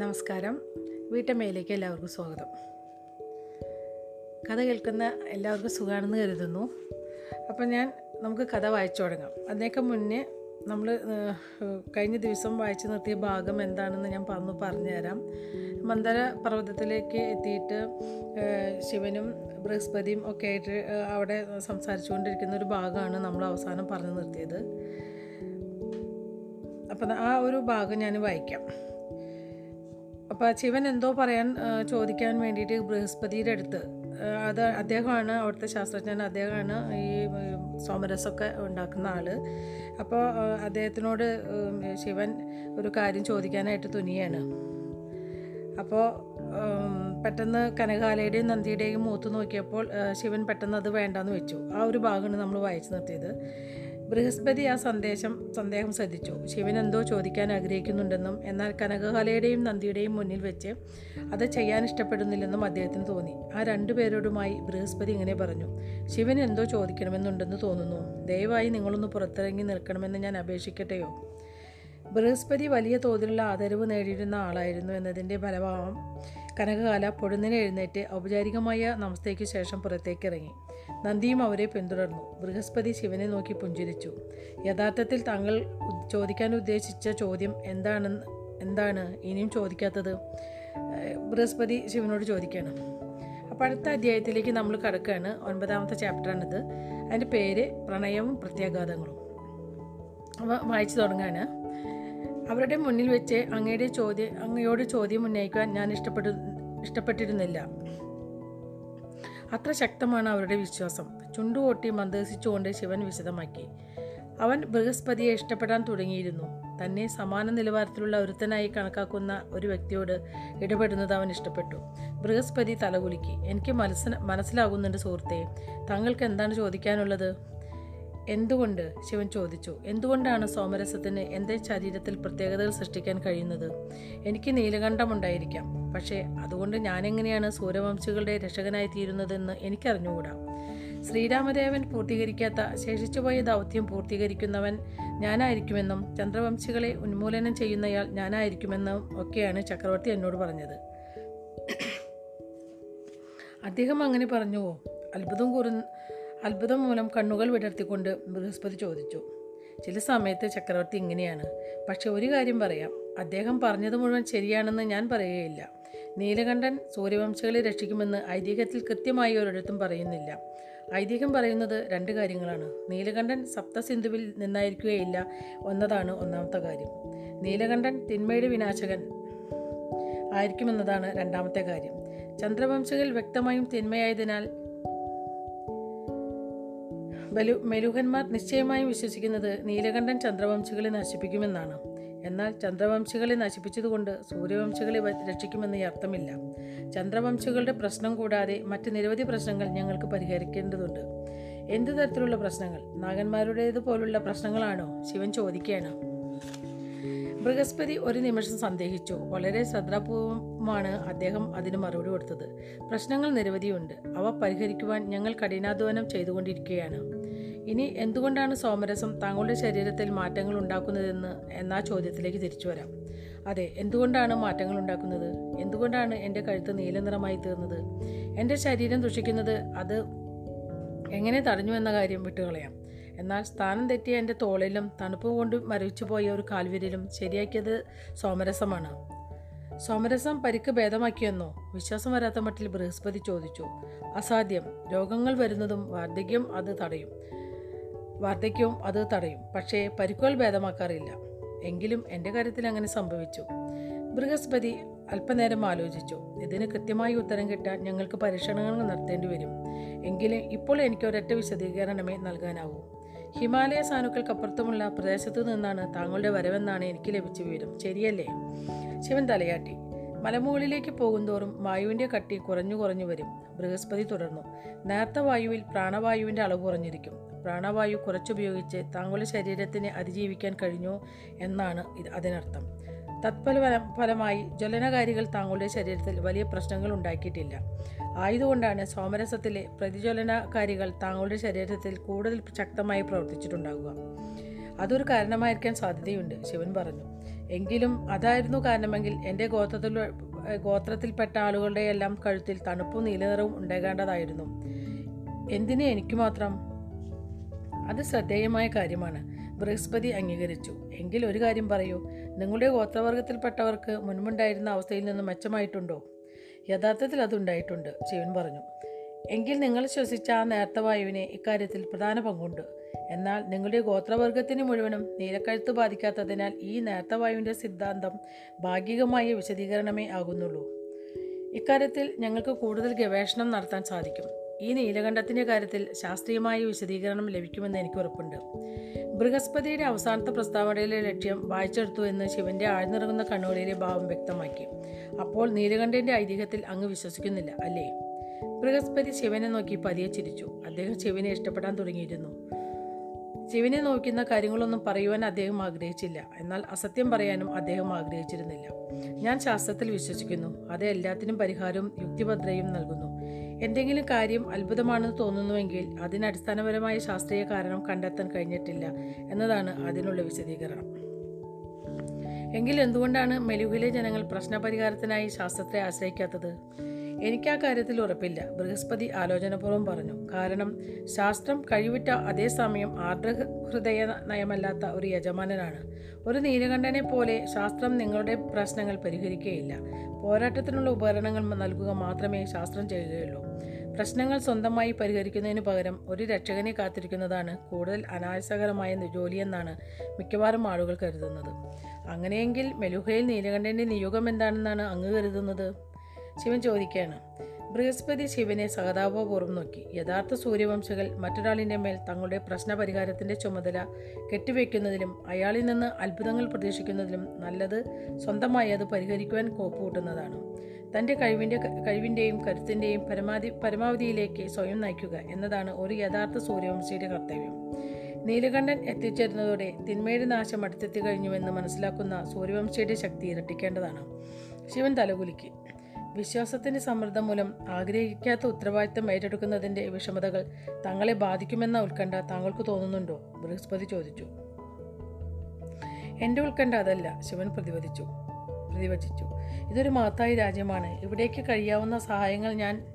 നമസ്കാരം. വീട്ടമ്മയിലേക്ക് എല്ലാവർക്കും സ്വാഗതം. കഥ കേൾക്കുന്ന എല്ലാവർക്കും സുഖമാണെന്ന് കരുതുന്നു. അപ്പം ഞാൻ നമുക്ക് കഥ വായിച്ചു തുടങ്ങാം. അതിനേക്കാൾ മുന്നേ നമ്മൾ കഴിഞ്ഞ ദിവസം വായിച്ചു നിർത്തിയ ഭാഗം എന്താണെന്ന് ഞാൻ പറഞ്ഞു പറഞ്ഞുതരാം. മന്ദര പർവതത്തിലേക്ക് എത്തിയിട്ട് ശിവനും ബൃഹസ്പതിയും ഒക്കെ ആയിട്ട് അവിടെ സംസാരിച്ചുകൊണ്ടിരിക്കുന്ന ഒരു ഭാഗമാണ് നമ്മൾ അവസാനം പറഞ്ഞു നിർത്തിയത്. അപ്പം ആ ഒരു ഭാഗം ഞാൻ വായിക്കാം. അപ്പോൾ ശിവൻ എന്തോ പറയാൻ ചോദിക്കാൻ വേണ്ടിയിട്ട് ബൃഹസ്പതിയുടെ അടുത്ത്. അത് അദ്ദേഹമാണ് അവിടുത്തെ ശാസ്ത്രജ്ഞൻ അദ്ദേഹമാണ് ഈ സോമരസമൊക്കെ ഉണ്ടാക്കുന്ന ആൾ അപ്പോൾ അദ്ദേഹത്തിനോട് ശിവൻ ഒരു കാര്യം ചോദിക്കാനായിട്ട് തുനിയാണ്. അപ്പോൾ പെട്ടെന്ന് കനകാലയുടെയും നന്ദിയുടെയും മൂത്ത് നോക്കിയപ്പോൾ ശിവൻ പെട്ടെന്ന് അത് വേണ്ടാന്ന് വെച്ചു. ആ ഒരു ഭാഗമാണ് നമ്മൾ വായിച്ചു നിർത്തിയത്. ബൃഹസ്പതി ആ സന്ദേശം സന്ദേഹം ശ്രദ്ധിച്ചു. ശിവൻ എന്തോ ചോദിക്കാൻ ആഗ്രഹിക്കുന്നുണ്ടെന്നും എന്നാൽ കനകകലയുടെയും നന്ദിയുടെയും മുന്നിൽ വെച്ച് അത് ചെയ്യാൻ ഇഷ്ടപ്പെടുന്നില്ലെന്നും അദ്ദേഹത്തിന് തോന്നി. ആ രണ്ടുപേരോടുമായി ബൃഹസ്പതി ഇങ്ങനെ പറഞ്ഞു ശിവൻ എന്തോ ചോദിക്കണമെന്നുണ്ടെന്ന് തോന്നുന്നു. ദയവായി നിങ്ങളൊന്ന് പുറത്തിറങ്ങി നിൽക്കണമെന്ന് ഞാൻ അപേക്ഷിക്കട്ടെയോ? ബൃഹസ്പതി വലിയ തോതിലുള്ള ആദരവ് നേടിയിരുന്ന ആളായിരുന്നു എന്നതിന്റെ ഫലഭാവം കനകകാല പൊടുന്നിനെ എഴുന്നേറ്റ് ഔപചാരികമായ നമസ്തയ്ക്ക് ശേഷം പുറത്തേക്ക് ഇറങ്ങി നന്ദിയും അവരെ പിന്തുടർന്നു. ബൃഹസ്പതി ശിവനെ നോക്കി പുഞ്ചിരിച്ചു. യഥാർത്ഥത്തിൽ താങ്കൾ ചോദിക്കാൻ ഉദ്ദേശിച്ച ചോദ്യം എന്താണെന്ന് എന്താണ്? ഇനിയും ചോദിക്കാത്തത്? ബൃഹസ്പതി ശിവനോട് ചോദിക്കുകയാണ്. അപ്പോൾ അടുത്ത അധ്യായത്തിലേക്ക് നമ്മൾ കടക്കുകയാണ്. ഒൻപതാമത്തെ ചാപ്റ്ററാണിത്. അതിന്റെ പേര് പ്രണയവും പ്രത്യാഘാതങ്ങളും. അപ്പോൾ വായിച്ചു തുടങ്ങാണ് അവരുടെ മുന്നിൽ വെച്ച് അങ്ങയുടെ ചോദ്യം അങ്ങയോട് ചോദ്യം ഉന്നയിക്കാൻ ഞാൻ ഇഷ്ടപ്പെടു ഇഷ്ടപ്പെട്ടിരുന്നില്ല. അത്ര ശക്തമാണ് അവരുടെ വിശ്വാസം. ചുണ്ടുകൊട്ടി മന്ദസിച്ചുകൊണ്ട് ശിവൻ വിശദമാക്കി. അവൻ ബൃഹസ്പതിയെ ഇഷ്ടപ്പെടാൻ തുടങ്ങിയിരുന്നു. തന്നെ സമാന നിലവാരത്തിലുള്ള ഒരുത്തനായി കണക്കാക്കുന്ന ഒരു വ്യക്തിയോട് ഇടപെടുന്നത് അവൻ ഇഷ്ടപ്പെട്ടു. ബൃഹസ്പതി തലകുലുക്കി. എനിക്ക് മനസ്സിന മനസ്സിലാകുന്നുണ്ട് സുഹൃത്തെ. താങ്കൾക്ക് എന്താണ് ചോദിക്കാനുള്ളത്? എന്തുകൊണ്ട്? ശിവൻ ചോദിച്ചു. എന്തുകൊണ്ടാണ് സോമരസത്തിന് എന്റെ ശരീരത്തിൽ പ്രത്യേകതകൾ സൃഷ്ടിക്കാൻ കഴിയുന്നത്? എനിക്ക് നീലകണ്ഠമുണ്ടായിരിക്കാം. പക്ഷേ അതുകൊണ്ട് ഞാനെങ്ങനെയാണ് സൂര്യവംശികളുടെ രക്ഷകനായി തീരുന്നതെന്ന് എനിക്കറിഞ്ഞുകൂടാ. ശ്രീരാമദേവൻ പൂർത്തീകരിക്കാത്ത ശേഷിച്ചുപോയ ദൗത്യം പൂർത്തീകരിക്കുന്നവൻ ഞാനായിരിക്കുമെന്നും ചന്ദ്രവംശികളെ ഉന്മൂലനം ചെയ്യുന്നയാൾ ഞാനായിരിക്കുമെന്നും ഒക്കെയാണ് ചക്രവർത്തി എന്നോട് പറഞ്ഞത്. അദ്ദേഹം അങ്ങനെ പറഞ്ഞുവോ? അത്ഭുതം കുറ അത്ഭുതം മൂലം കണ്ണുകൾ വിടർത്തിക്കൊണ്ട് ബൃഹസ്പതി ചോദിച്ചു ചില സമയത്ത് ചക്രവർത്തി ഇങ്ങനെയാണ്. പക്ഷെ ഒരു കാര്യം പറയാം. അദ്ദേഹം പറഞ്ഞത് മുഴുവൻ ശരിയാണെന്ന് ഞാൻ പറയുകയില്ല. നീലകണ്ഠൻ സൂര്യവംശകളെ രക്ഷിക്കുമെന്ന് ഐതിഹ്യത്തിൽ കൃത്യമായി ഒരിടത്തും പറയുന്നില്ല. ഐതിഹ്യം പറയുന്നത് രണ്ട് കാര്യങ്ങളാണ്. നീലകണ്ഠൻ സപ്തസിന്ധുവിൽ നിന്നായിരിക്കുകയില്ല എന്നതാണ് ഒന്നാമത്തെ കാര്യം. നീലകണ്ഠൻ തിന്മയുടെ വിനാശകൻ ആയിരിക്കുമെന്നതാണ് രണ്ടാമത്തെ കാര്യം. ചന്ദ്രവംശകൾ വ്യക്തമായും തിന്മയായതിനാൽ ബലു മെലുഹന്മാർ നിശ്ചയമായും വിശ്വസിക്കുന്നത് നീലകണ്ഠൻ ചന്ദ്രവംശികളെ നശിപ്പിക്കുമെന്നാണ്. എന്നാൽ ചന്ദ്രവംശികളെ നശിപ്പിച്ചതുകൊണ്ട് സൂര്യവംശികളെ രക്ഷിക്കുമെന്ന് അർത്ഥമില്ല. ചന്ദ്രവംശികളുടെ പ്രശ്നം കൂടാതെ മറ്റ് നിരവധി പ്രശ്നങ്ങൾ ഞങ്ങൾക്ക് പരിഹരിക്കേണ്ടതുണ്ട്. എന്തു തരത്തിലുള്ള പ്രശ്നങ്ങൾ? നാഗന്മാരുടേതുപോലുള്ള പ്രശ്നങ്ങളാണോ? ശിവൻ ചോദിക്കുകയാണ്. ബൃഹസ്പതി ഒരു നിമിഷം സന്ദേഹിച്ചു. വളരെ ശ്രദ്ധാപൂർവമാണ് അദ്ദേഹം അതിന് മറുപടി കൊടുത്തത്. പ്രശ്നങ്ങൾ നിരവധിയുണ്ട്. അവ പരിഹരിക്കുവാൻ ഞങ്ങൾ കഠിനാധ്വാനം ചെയ്തുകൊണ്ടിരിക്കുകയാണ്. ഇനി എന്തുകൊണ്ടാണ് സോമരസം താങ്കളുടെ ശരീരത്തിൽ മാറ്റങ്ങൾ ഉണ്ടാക്കുന്നതെന്ന് എന്ന ചോദ്യത്തിലേക്ക് തിരിച്ചു വരാം. അതെ എന്തുകൊണ്ടാണ് മാറ്റങ്ങൾ ഉണ്ടാക്കുന്നത്? എന്തുകൊണ്ടാണ് എന്റെ കഴുത്ത് നീല നിറമായി തീർന്നത്? എന്റെ ശരീരം ദുഷിക്കുന്നത് അത് എങ്ങനെ തടഞ്ഞു എന്ന കാര്യം വിട്ടുകളയാം. എന്നാൽ സ്ഥാനം തെറ്റിയ എന്റെ തോളിലും തണുപ്പ് കൊണ്ട് മരവിച്ചു പോയ ഒരു കാൽവിരലും ശരിയാക്കിയത് സോമരസമാണ്. സോമരസം പരിക്ക് ഭേദമാക്കിയെന്നോ വിശ്വാസം വരാത്ത മട്ടിൽ ബൃഹസ്പതി ചോദിച്ചു. അസാധ്യം രോഗങ്ങൾ വരുന്നതും വാർദ്ധക്യം അത് തടയും. വാർദ്ധക്യവും അത് തടയും. പക്ഷേ പരിക്കുകൾ ഭേദമാക്കാറില്ല. എങ്കിലും എന്റെ കാര്യത്തിൽ അങ്ങനെ സംഭവിച്ചു. ബൃഹസ്പതി അല്പനേരം ആലോചിച്ചു. ഇതിന് കൃത്യമായി ഉത്തരം കിട്ടാൻ ഞങ്ങൾക്ക് പരീക്ഷണങ്ങൾ നടത്തേണ്ടി വരും. എങ്കിലും ഇപ്പോൾ എനിക്ക് ഒരൊറ്റ വിശദീകരണമേ നൽകാനാവൂ. ഹിമാലയ സാനുക്കൾക്കപ്പുറത്തുമുള്ള പ്രദേശത്തു നിന്നാണ് താങ്കളുടെ വരവെന്നാണ് എനിക്ക് ലഭിച്ച വിവരം. ശരിയല്ലേ? ശിവൻ തലയാട്ടി. മലമുകളിലേക്ക് പോകുന്തോറും വായുവിന്റെ കട്ടി കുറഞ്ഞു കുറഞ്ഞു വരും. ബൃഹസ്പതി തുടർന്നു. നേർത്ത വായുവിൽ പ്രാണവായുവിന്റെ അളവ് കുറഞ്ഞിരിക്കും. പ്രാണവായു കുറച്ചുപയോഗിച്ച് താങ്കളുടെ ശരീരത്തിന് അതിജീവിക്കാൻ കഴിഞ്ഞു എന്നാണ് അതിനർത്ഥം. തത്ഫല ഫലമായി ജ്വലനകാരികൾ താങ്കളുടെ ശരീരത്തിൽ വലിയ പ്രശ്നങ്ങൾ ഉണ്ടാക്കിയിട്ടില്ല. ആയതുകൊണ്ടാണ് സോമരസത്തിലെ പ്രതിജ്വലനകാരികൾ താങ്കളുടെ ശരീരത്തിൽ കൂടുതൽ ശക്തമായി പ്രവർത്തിച്ചിട്ടുണ്ടാകുക അതൊരു കാരണമായിരിക്കാൻ സാധ്യതയുണ്ട് ശിവൻ പറഞ്ഞു. എങ്കിലും അതായിരുന്നു കാരണമെങ്കിൽ എന്റെ ഗോത്രത്തിൽ ഗോത്രത്തിൽപ്പെട്ട ആളുകളുടെ എല്ലാം കഴുത്തിൽ തണുപ്പും നീലനിറവും ഉണ്ടാകേണ്ടതായിരുന്നു. എന്തിനെ എനിക്ക് മാത്രം? അത് ശ്രദ്ധേയമായ കാര്യമാണ്. ബൃഹസ്പതി അംഗീകരിച്ചു. എങ്കിൽ ഒരു കാര്യം പറയൂ. നിങ്ങളുടെ ഗോത്രവർഗത്തിൽപ്പെട്ടവർക്ക് മുൻപുണ്ടായിരുന്ന അവസ്ഥയിൽ നിന്ന് മെച്ചമായിട്ടുണ്ടോ? യഥാർത്ഥത്തിൽ അതുണ്ടായിട്ടുണ്ട് ശിവൻ പറഞ്ഞു. എങ്കിൽ നിങ്ങൾ ശ്വസിച്ച ആ നേർത്ത വായുവിനെ ഇക്കാര്യത്തിൽ പ്രധാന പങ്കുണ്ട്. എന്നാൽ നിങ്ങളുടെ ഗോത്രവർഗത്തിന് മുഴുവനും നീലക്കഴുത്ത് ബാധിക്കാത്തതിനാൽ ഈ നേർത്ത വായുവിന്റെ സിദ്ധാന്തം ഭാഗികമായ വിശദീകരണമേ ആകുന്നുള്ളൂ. ഇക്കാര്യത്തിൽ ഞങ്ങൾക്ക് കൂടുതൽ ഗവേഷണം നടത്താൻ സാധിക്കും. ഈ നീലകണ്ഠത്തിന്റെ കാര്യത്തിൽ ശാസ്ത്രീയമായ വിശദീകരണം ലഭിക്കുമെന്ന് എനിക്ക് ഉറപ്പുണ്ട്. ബൃഹസ്പതിയുടെ അവസാനത്തെ പ്രസ്താവനയിലെ ലക്ഷ്യം വായിച്ചെടുത്തു എന്ന് ശിവന്റെ ആഴ്ന്നിറങ്ങുന്ന കണ്ണുകളിലെ ഭാവം വ്യക്തമാക്കി. അപ്പോൾ നീലകണ്ഠന്റെ ഐതിഹ്യത്തിൽ അങ്ങ് വിശ്വസിക്കുന്നില്ല അല്ലേ? ബൃഹസ്പതി ശിവനെ നോക്കി പതിയെ ചിരിച്ചു. അദ്ദേഹം ശിവനെ ഇഷ്ടപ്പെടാൻ തുടങ്ങിയിരുന്നു. ശിവനെ നോക്കുന്ന കാര്യങ്ങളൊന്നും പറയുവാൻ അദ്ദേഹം ആഗ്രഹിച്ചില്ല. എന്നാൽ അസത്യം പറയാനും അദ്ദേഹം ആഗ്രഹിച്ചിരുന്നില്ല. ഞാൻ ശാസ്ത്രത്തിൽ വിശ്വസിക്കുന്നു. അത് എല്ലാത്തിനും പരിഹാരവും യുക്തിഭദ്രയും നൽകുന്നു. എന്തെങ്കിലും കാര്യം അത്ഭുതമാണെന്ന് തോന്നുന്നുവെങ്കിൽ അതിന് അടിസ്ഥാനപരമായ ശാസ്ത്രീയ കാരണം കണ്ടെത്താൻ കഴിഞ്ഞിട്ടില്ല എന്നതാണ് അതിനുള്ള വിശദീകരണം. എങ്കിൽ എന്തുകൊണ്ടാണ് മെലുഹിലെ ജനങ്ങൾ പ്രശ്നപരിഹാരത്തിനായി ശാസ്ത്രത്തെ ആശ്രയിക്കാത്തത്? എനിക്ക് ആ കാര്യത്തിൽ ഉറപ്പില്ല. ബൃഹസ്പതി ആലോചനപൂർവം പറഞ്ഞു. കാരണം ശാസ്ത്രം കഴിവിറ്റ അതേസമയം ആർദ്രഹൃദയ നയമല്ലാത്ത ഒരു യജമാനനാണ്. ഒരു നീലകണ്ഠനെ പോലെ ശാസ്ത്രം നിങ്ങളുടെ പ്രശ്നങ്ങൾ പരിഹരിക്കുകയില്ല പോരാട്ടത്തിനുള്ള ഉപകരണങ്ങൾ നൽകുക മാത്രമേ ശാസ്ത്രം ചെയ്യുകയുള്ളൂ. പ്രശ്നങ്ങൾ സ്വന്തമായി പരിഹരിക്കുന്നതിന് പകരം ഒരു രക്ഷകനെ കാത്തിരിക്കുന്നതാണ് കൂടുതൽ അനായാസകരമായ ജോലിയെന്നാണ് മിക്കവാറും ആളുകൾ കരുതുന്നത്. അങ്ങനെയെങ്കിൽ മെലുഹയിൽ നീലകണ്ഠന്റെ നിയോഗം എന്താണെന്നാണ് അങ്ങ് കരുതുന്നത്? ശിവൻ ചോദിക്കുകയാണ്. ബൃഹസ്പതി ശിവനെ സഹതാപപൂർവം നോക്കി. യഥാർത്ഥ സൂര്യവംശകൾ മറ്റൊരാളിന്റെ മേൽ തങ്ങളുടെ പ്രശ്നപരിഹാരത്തിന്റെ ചുമതല കെട്ടിവെക്കുന്നതിലും അയാളിൽ നിന്ന് അത്ഭുതങ്ങൾ പ്രതീക്ഷിക്കുന്നതിലും നല്ലത് സ്വന്തമായി അത് പരിഹരിക്കുവാൻ കോപ്പുകൂട്ടുന്നതാണ്. തന്റെ കഴിവിന്റെ കഴിവിന്റെയും കരുത്തിന്റെയും പരമാധി പരമാവധിയിലേക്ക് സ്വയം നയിക്കുക എന്നതാണ് ഒരു യഥാർത്ഥ സൂര്യവംശിയുടെ കർത്തവ്യം. നീലകണ്ഠൻ എത്തിച്ചേരുന്നതോടെ തിന്മയുടെ നാശം അടുത്തെത്തി കഴിഞ്ഞുവെന്ന് മനസ്സിലാക്കുന്ന സൂര്യവംശിയുടെ ശക്തി ഇരട്ടിക്കേണ്ടതാണ്. ശിവൻ തലകുലുക്കി. വിശ്വാസത്തിന്റെ സമ്മർദ്ദം മൂലം ആഗ്രഹിക്കാത്ത ഉത്തരവാദിത്തം ഏറ്റെടുക്കുന്നതിന്റെ വിഷമതകൾ തങ്ങളെ ബാധിക്കുമെന്ന ഉത്കണ്ഠ താങ്കൾക്ക് തോന്നുന്നുണ്ടോ? ബൃഹസ്പതി ചോദിച്ചു. എന്റെ ഉത്കണ്ഠ അതല്ല ശിവൻ പ്രതിവദിച്ചു. പ്രതിവചിച്ചു. ഇതൊരു മഹത്തായ രാജ്യമാണ്. ഇവിടേക്ക് കഴിയാവുന്ന സഹായങ്ങൾ ഞാൻ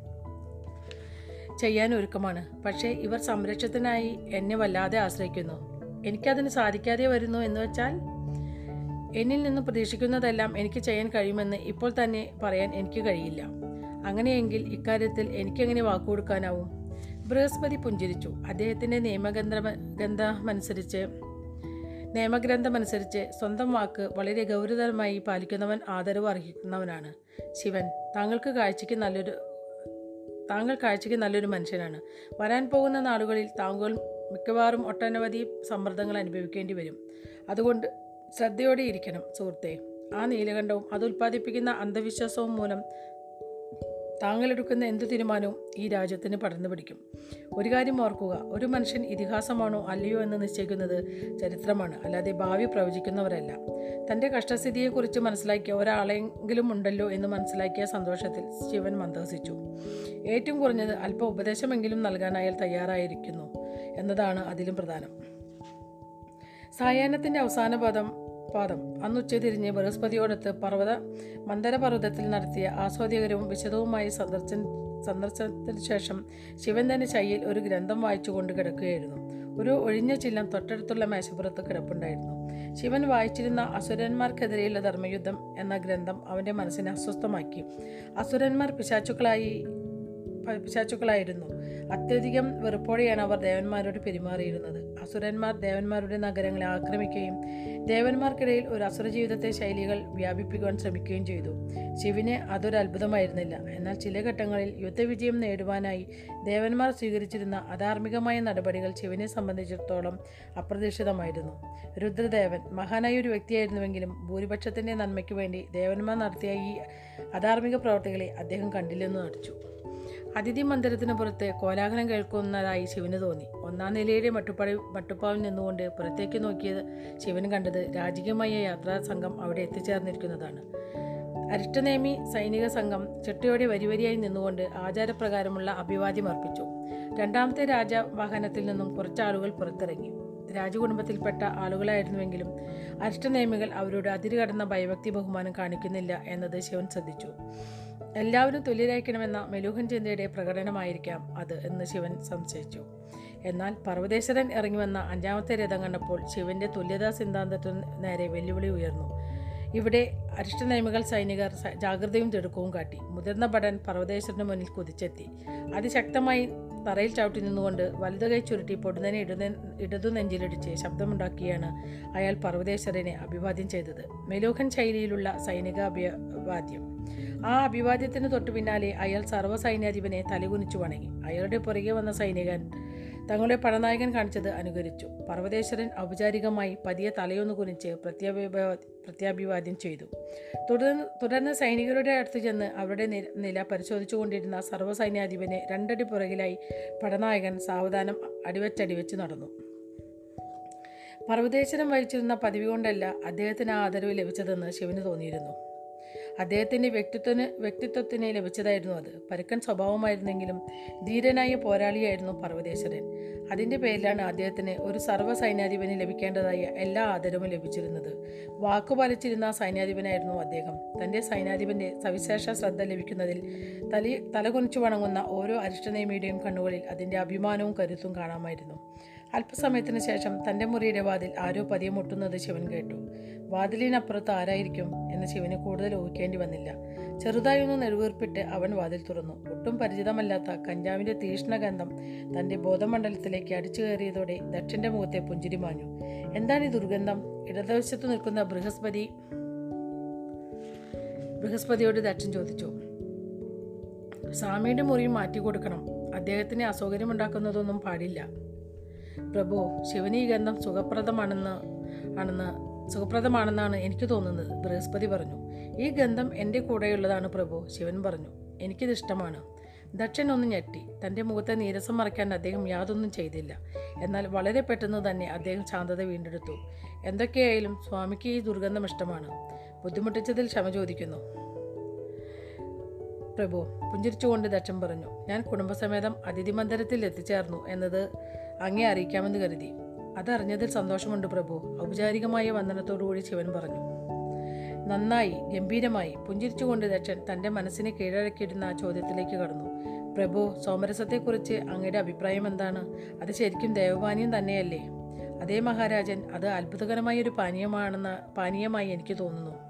ചെയ്യാൻ ഒരുക്കമാണ്. പക്ഷേ ഇവർ സംരക്ഷണത്തിനായി എന്നെ വല്ലാതെ ആശ്രയിക്കുന്നു. എനിക്കതിന് സാധിക്കാതെ വരുന്നു എന്ന് വെച്ചാൽ എന്നിൽ നിന്ന് പ്രതീക്ഷിക്കുന്നതെല്ലാം എനിക്ക് ചെയ്യാൻ കഴിയുമെന്ന് ഇപ്പോൾ തന്നെ പറയാൻ എനിക്ക് കഴിയില്ല. അങ്ങനെയെങ്കിൽ ഇക്കാര്യത്തിൽ എനിക്കെങ്ങനെ വാക്കുകൊടുക്കാനാവും? ബൃഹസ്പതി പുഞ്ചിരിച്ചു. അദ്ദേഹത്തിന്റെ നിയമഗ്രന്ഥ ഗന്ധമനുസരിച്ച് നിയമഗ്രന്ഥമനുസരിച്ച് സ്വന്തം വാക്ക് വളരെ ഗൗരവതരമായി പാലിക്കുന്നവൻ ആദരവ് അർഹിക്കുന്നവനാണ്. ശിവൻ താങ്കൾക്ക് കാഴ്ചയ്ക്ക് നല്ലൊരു താങ്കൾ കാഴ്ചയ്ക്ക് നല്ലൊരു മനുഷ്യനാണ്. വരാൻ പോകുന്ന നാളുകളിൽ താങ്കൾ മിക്കവാറും ഒട്ടനവധി സമ്മർദ്ദങ്ങൾ അനുഭവിക്കേണ്ടി വരും. അതുകൊണ്ട് ശ്രദ്ധയോടെ ഇരിക്കണം സുഹൃത്തെ. ആ നീലകണ്ഠവും അത് അന്ധവിശ്വാസവും മൂലം താങ്കളെടുക്കുന്ന എന്തു എന്ത് തീരുമാനവും ഈ രാജ്യത്തിന് പടർന്നു പിടിക്കും. ഒരു കാര്യം ഓർക്കുക ഒരു മനുഷ്യൻ ഇതിഹാസമാണോ അല്ലയോ എന്ന് നിശ്ചയിക്കുന്നത് ചരിത്രമാണ്. അല്ലാതെ ഭാവി പ്രവചിക്കുന്നവരല്ല. തന്റെ കഷ്ടസ്ഥിതിയെക്കുറിച്ച് മനസ്സിലാക്കിയ ഒരാളെങ്കിലും ഉണ്ടല്ലോ എന്ന് മനസ്സിലാക്കിയ സന്തോഷത്തിൽ ശിവൻ മന്ദഹസിച്ചു. ഏറ്റവും കുറഞ്ഞത് അല്പ ഉപദേശമെങ്കിലും നൽകാൻ അയാൾ തയ്യാറായിരിക്കുന്നു എന്നതാണ് അതിലും പ്രധാനം. സായാഹ്നത്തിന്റെ അവസാന പദം പാദം. അന്ന് ഉച്ചതിരിഞ്ഞ് ബൃഹസ്പതിയോടൊത്ത് പർവത മന്ദരപർവതത്തിൽ നടത്തിയ ആസ്വാദ്യകരവും വിശദവുമായ സന്ദർശന സന്ദർശനത്തിന് ശേഷം ശിവൻ തന്നെ ശൈയിൽ ഒരു ഗ്രന്ഥം വായിച്ചുകൊണ്ട് കിടക്കുകയായിരുന്നു. ഒരു ഒഴിഞ്ഞ ചില്ലം തൊട്ടടുത്തുള്ള മേശപ്പുറത്ത് കിടപ്പുണ്ടായിരുന്നു. ശിവൻ വായിച്ചിരുന്ന അസുരന്മാർക്കെതിരെയുള്ള ധർമ്മയുദ്ധം എന്ന ഗ്രന്ഥം അവന്റെ മനസ്സിനെ അസ്വസ്ഥമാക്കി. അസുരന്മാർ പിശാച്ചുക്കളായി പിശാചുക്കളായിരുന്നു. അത്യധികം വെറുപ്പോടെയാണ് അവർ ദേവന്മാരോട് പെരുമാറിയിരുന്നത്. അസുരന്മാർ ദേവന്മാരുടെ നഗരങ്ങളെ ആക്രമിക്കുകയും ദേവന്മാർക്കിടയിൽ ഒരു അസുര ജീവിതത്തെ ശൈലികൾ വ്യാപിപ്പിക്കുവാൻ ശ്രമിക്കുകയും ചെയ്തു. ശിവന് അതൊരു അത്ഭുതമായിരുന്നില്ല. എന്നാൽ ചില ഘട്ടങ്ങളിൽ യുദ്ധവിജയം നേടുവാനായി ദേവന്മാർ സ്വീകരിച്ചിരുന്ന അധാർമികമായ നടപടികൾ ശിവനെ സംബന്ധിച്ചിടത്തോളം അപ്രതീക്ഷിതമായിരുന്നു. രുദ്രദേവൻ മഹാനായ ഒരു വ്യക്തിയായിരുന്നുവെങ്കിലും ഭൂരിപക്ഷത്തിന്റെ നന്മയ്ക്ക് വേണ്ടി ദേവന്മാർ നടത്തിയ ഈ അധാർമിക പ്രവർത്തികളെ അദ്ദേഹം കണ്ടില്ലെന്ന് നടിച്ചു. അതിഥി മന്ദിരത്തിന് പുറത്ത് കോലാഹലം കേൾക്കുന്നതായി ശിവന് തോന്നി. ഒന്നാം നിലയിലെ മട്ടുപ്പാടി മട്ടുപ്പാവിൽ നിന്നുകൊണ്ട് പുറത്തേക്ക് നോക്കിയത് ശിവൻ കണ്ടത് രാജകീയമായ യാത്രാ സംഘം അവിടെ എത്തിച്ചേർന്നിരിക്കുന്നതാണ്. അരിഷ്ടനേമി സൈനിക സംഘം ചെട്ടിയോടെ വരിവരിയായി നിന്നുകൊണ്ട് ആചാരപ്രകാരമുള്ള അഭിവാദ്യം അർപ്പിച്ചു. രണ്ടാമത്തെ രാജ വാഹനത്തിൽ നിന്നും കുറച്ചാളുകൾ പുറത്തിറങ്ങി. രാജകുടുംബത്തിൽപ്പെട്ട ആളുകളായിരുന്നുവെങ്കിലും അരിഷ്ടനേമികൾ അവരോട് അതിരുകടന്ന ഭയഭക്തി ബഹുമാനം കാണിക്കുന്നില്ല എന്നത് ശിവൻ ശ്രദ്ധിച്ചു. എല്ലാവരും തുല്യരായിരിക്കണമെന്ന മെലൂഹൻ ചിന്തയുടെ പ്രകടനമായിരിക്കാം അത് എന്ന് ശിവൻ സംശയിച്ചു. എന്നാൽ പർവതേശ്വരൻ ഇറങ്ങി വന്ന അഞ്ചാമത്തെ രഥം കണ്ടപ്പോൾ ശിവന്റെ തുല്യതാ സിദ്ധാന്തത്തിന് നേരെ വെല്ലുവിളി ഉയർന്നു. ഇവിടെ അരിഷ്ടനൈമികൾ സൈനികർ ജാഗ്രതയും തിടുക്കവും കാട്ടി. മുതിർന്ന ഭടൻ പർവതേശ്വരന് മുന്നിൽ കുതിച്ചെത്തി. അതിശക്തമായി തറയിൽ ചവിട്ടി നിന്നുകൊണ്ട് വലതുകൈ ചുരുട്ടി പൊടുന്നനെ ഇടുന്ന ഇടതു നെഞ്ചിലിടിച്ച് ശബ്ദമുണ്ടാക്കിയാണ് അയാൾ പർവതേശ്വരനെ അഭിവാദ്യം ചെയ്തത്. മെലൂഹൻ ശൈലിയിലുള്ള സൈനിക അഭിവാദ്യം ആ അഭിവാദ്യത്തിന് തൊട്ടു പിന്നാലെ അയാൾ സർവസൈന്യാധിപനെ തലകുനിച്ചു വണങ്ങി. അയാളുടെ പുറകെ വന്ന സൈനികൻ തങ്ങളുടെ പടനായകൻ കാണിച്ചത് അനുകരിച്ചു. പർവതേശ്വരൻ ഔപചാരികമായി പതിയെ തലയൊന്ന് കുനിച്ച് പ്രത്യാഭിവാ പ്രത്യാഭിവാദ്യം ചെയ്തു. തുടർന്ന് തുടർന്ന് സൈനികരുടെ അടുത്ത് ചെന്ന് അവരുടെ നില പരിശോധിച്ചു പരിശോധിച്ചുകൊണ്ടിരുന്ന സർവസൈന്യാധിപനെ രണ്ടടി പുറകിലായി പടനായകൻ സാവധാനം അടിവച്ചടിവെച്ച് നടന്നു. പർവതേശ്വരം വഹിച്ചിരുന്ന പദവി കൊണ്ടല്ല അദ്ദേഹത്തിന് ആ ആദരവ് ലഭിച്ചതെന്ന് ശിവന് തോന്നിയിരുന്നു. അദ്ദേഹത്തിന്റെ വ്യക്തിത്വത്തിന് വ്യക്തിത്വത്തിന് ലഭിച്ചതായിരുന്നു അത്. പരുക്കൻ സ്വഭാവമായിരുന്നെങ്കിലും ധീരനായ പോരാളിയായിരുന്നു പർവതേശ്വരൻ. അതിന്റെ പേരിലാണ് അദ്ദേഹത്തിന് ഒരു സർവ സൈന്യാധിപന് ലഭിക്കേണ്ടതായ എല്ലാ ആദരവും ലഭിച്ചിരുന്നത്. വാക്കുപാലിച്ചിരുന്ന സൈന്യാധിപനായിരുന്നു അദ്ദേഹം. തന്റെ സൈന്യാധിപന്റെ സവിശേഷ ശ്രദ്ധ ലഭിക്കുന്നതിൽ തലി തലകുനിച്ചു വണങ്ങുന്ന ഓരോ അരിഷ്ടനേമിയുടെയും കണ്ണുകളിൽ അതിന്റെ അഭിമാനവും കരുത്തും കാണാമായിരുന്നു. അല്പസമയത്തിന് ശേഷം തന്റെ മുറിയുടെ വാതിൽ ആരോ പതിയെ മുട്ടുന്നത് ശിവൻ കേട്ടു. വാതിലിനപ്പുറത്ത് ആരായിരിക്കും? എന്ന് ശിവന് കൂടുതൽ ഊഹിക്കേണ്ടി വന്നില്ല. ചെറുതായി ഒന്ന് നെടുവീർപ്പിട്ട് അവൻ വാതിൽ തുറന്നു. ഒട്ടും പരിചിതമല്ലാത്ത കഞ്ചാവിന്റെ തീഷ്ണഗന്ധം തന്റെ ബോധമണ്ഡലത്തിലേക്ക് അടിച്ചു കയറിയതോടെ ദക്ഷന്റെ മുഖത്തെ പുഞ്ചിരി മാഞ്ഞു. എന്താണ് ഈ ദുർഗന്ധം? ഇടതുവശത്ത് നിൽക്കുന്ന ബൃഹസ്പതി ബൃഹസ്പതിയോട് ദക്ഷൻ ചോദിച്ചു. സ്വാമിയുടെ മുറി മാറ്റി കൊടുക്കണം. അദ്ദേഹത്തിന് അസൗകര്യമുണ്ടാക്കുന്നതൊന്നും പാടില്ല. പ്രഭു ശിവനീ ഗന്ധം സുഖപ്രദമാണെന്ന് ആണെന്ന് സുഖപ്രദമാണെന്നാണ് എനിക്ക് തോന്നുന്നത് ബൃഹസ്പതി പറഞ്ഞു. ഈ ഗന്ധം എന്റെ കൂടെയുള്ളതാണ് പ്രഭു ശിവൻ പറഞ്ഞു. എനിക്കിത് ഇഷ്ടമാണ്. ദക്ഷൻ ഒന്ന് ഞെട്ടി. തന്റെ മുഖത്തെ നീരസം മറയ്ക്കാൻ അദ്ദേഹം യാതൊന്നും ചെയ്തില്ല. എന്നാൽ വളരെ പെട്ടെന്ന് തന്നെ അദ്ദേഹം ശാന്തത വീണ്ടെടുത്തു. എന്തൊക്കെയായാലും സ്വാമിക്ക് ഈ ദുർഗന്ധം ഇഷ്ടമാണ്. ബുദ്ധിമുട്ടിച്ചതിൽ ക്ഷമ ചോദിക്കുന്നു. പ്രഭു പുഞ്ചിരിച്ചുകൊണ്ട് ദക്ഷൻ പറഞ്ഞു. ഞാൻ കുടുംബസമേതം അതിഥി മന്ദിരത്തിൽ എത്തിച്ചേർന്നു എന്നത് അങ്ങേ അറിയിക്കാമെന്ന് കരുതി. അതറിഞ്ഞതിൽ സന്തോഷമുണ്ട് പ്രഭു. ഔപചാരികമായ വന്ദനത്തോടുകൂടി ശിവൻ പറഞ്ഞു. നന്നായി ഗംഭീരമായി പുഞ്ചിരിച്ചുകൊണ്ട് ദക്ഷൻ തന്റെ മനസ്സിനെ കീഴടക്കിയിരുന്ന ആ ചോദ്യത്തിലേക്ക് കടന്നു. പ്രഭു സോമരസത്തെക്കുറിച്ച് അങ്ങയുടെ അഭിപ്രായം എന്താണ്? അത് ശരിക്കും ദേവപാനീയം തന്നെയല്ലേ? അതേ മഹാരാജൻ അത് അത്ഭുതകരമായ ഒരു പാനീയമാണെന്ന പാനീയമായി എനിക്ക് തോന്നുന്നു.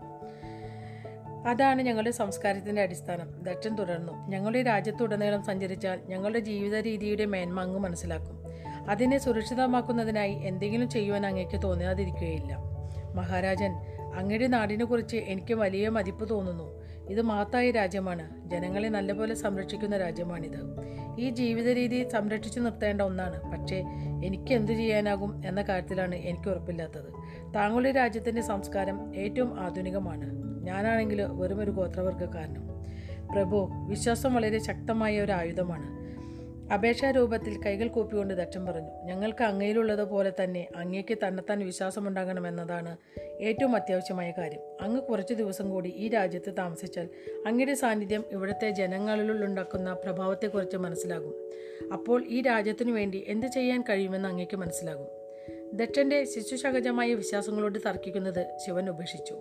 അതാണ് ഞങ്ങളുടെ സംസ്കാരത്തിന്റെ അടിസ്ഥാനം. ദക്ഷൻ തുടർന്നു. ഞങ്ങളുടെ രാജ്യത്തുടനീളം സഞ്ചരിച്ചാൽ ഞങ്ങളുടെ ജീവിത രീതിയുടെ മേന്മ അങ്ങ് മനസ്സിലാക്കും. അതിനെ സുരക്ഷിതമാക്കുന്നതിനായി എന്തെങ്കിലും ചെയ്യുവാൻ അങ്ങേക്ക് തോന്നാതിരിക്കുകയില്ല. മഹാരാജൻ അങ്ങയുടെ നാടിനെക്കുറിച്ച് എനിക്ക് വലിയ മതിപ്പ് തോന്നുന്നു. ഇത് മഹത്തായ രാജ്യമാണ്. ജനങ്ങളെ നല്ലപോലെ സംരക്ഷിക്കുന്ന രാജ്യമാണിത്. ഈ ജീവിത രീതി സംരക്ഷിച്ചു നിർത്തേണ്ട ഒന്നാണ്. പക്ഷേ എനിക്ക് എന്തു ചെയ്യാനാകും എന്ന കാര്യത്തിലാണ് എനിക്ക് ഉറപ്പില്ലാത്തത്. താങ്കളുടെ രാജ്യത്തിന്റെ സംസ്കാരം ഏറ്റവും ആധുനികമാണ്. ഞാനാണെങ്കിൽ വെറുമൊരു ഗോത്രവർഗക്കാരനും. പ്രഭു വിശ്വാസം വളരെ ശക്തമായ ഒരു ആയുധമാണ്. അപേക്ഷാരൂപത്തിൽ കൈകൾ കൂപ്പിക്കൊണ്ട് ദക്ഷം പറഞ്ഞു ഞങ്ങൾക്ക് അങ്ങയിലുള്ളതുപോലെ തന്നെ അങ്ങേക്ക് തന്നെത്താൻ വിശ്വാസമുണ്ടാകണമെന്നതാണ് ഏറ്റവും അത്യാവശ്യമായ കാര്യം. അങ്ങ് കുറച്ച് ദിവസം കൂടി ഈ രാജ്യത്ത് താമസിച്ചാൽ അങ്ങയുടെ സാന്നിധ്യം ഇവിടുത്തെ ജനങ്ങളിലുണ്ടാക്കുന്ന പ്രഭാവത്തെക്കുറിച്ച് മനസ്സിലാകും. അപ്പോൾ ഈ രാജ്യത്തിനു വേണ്ടി എന്ത് ചെയ്യാൻ കഴിയുമെന്ന് അങ്ങേക്ക് മനസ്സിലാകും. ദക്ഷന്റെ ശിശുസഹജമായ വിശ്വാസങ്ങളോട് തർക്കിക്കുന്നത് ശിവൻ ഉപേക്ഷിച്ചു.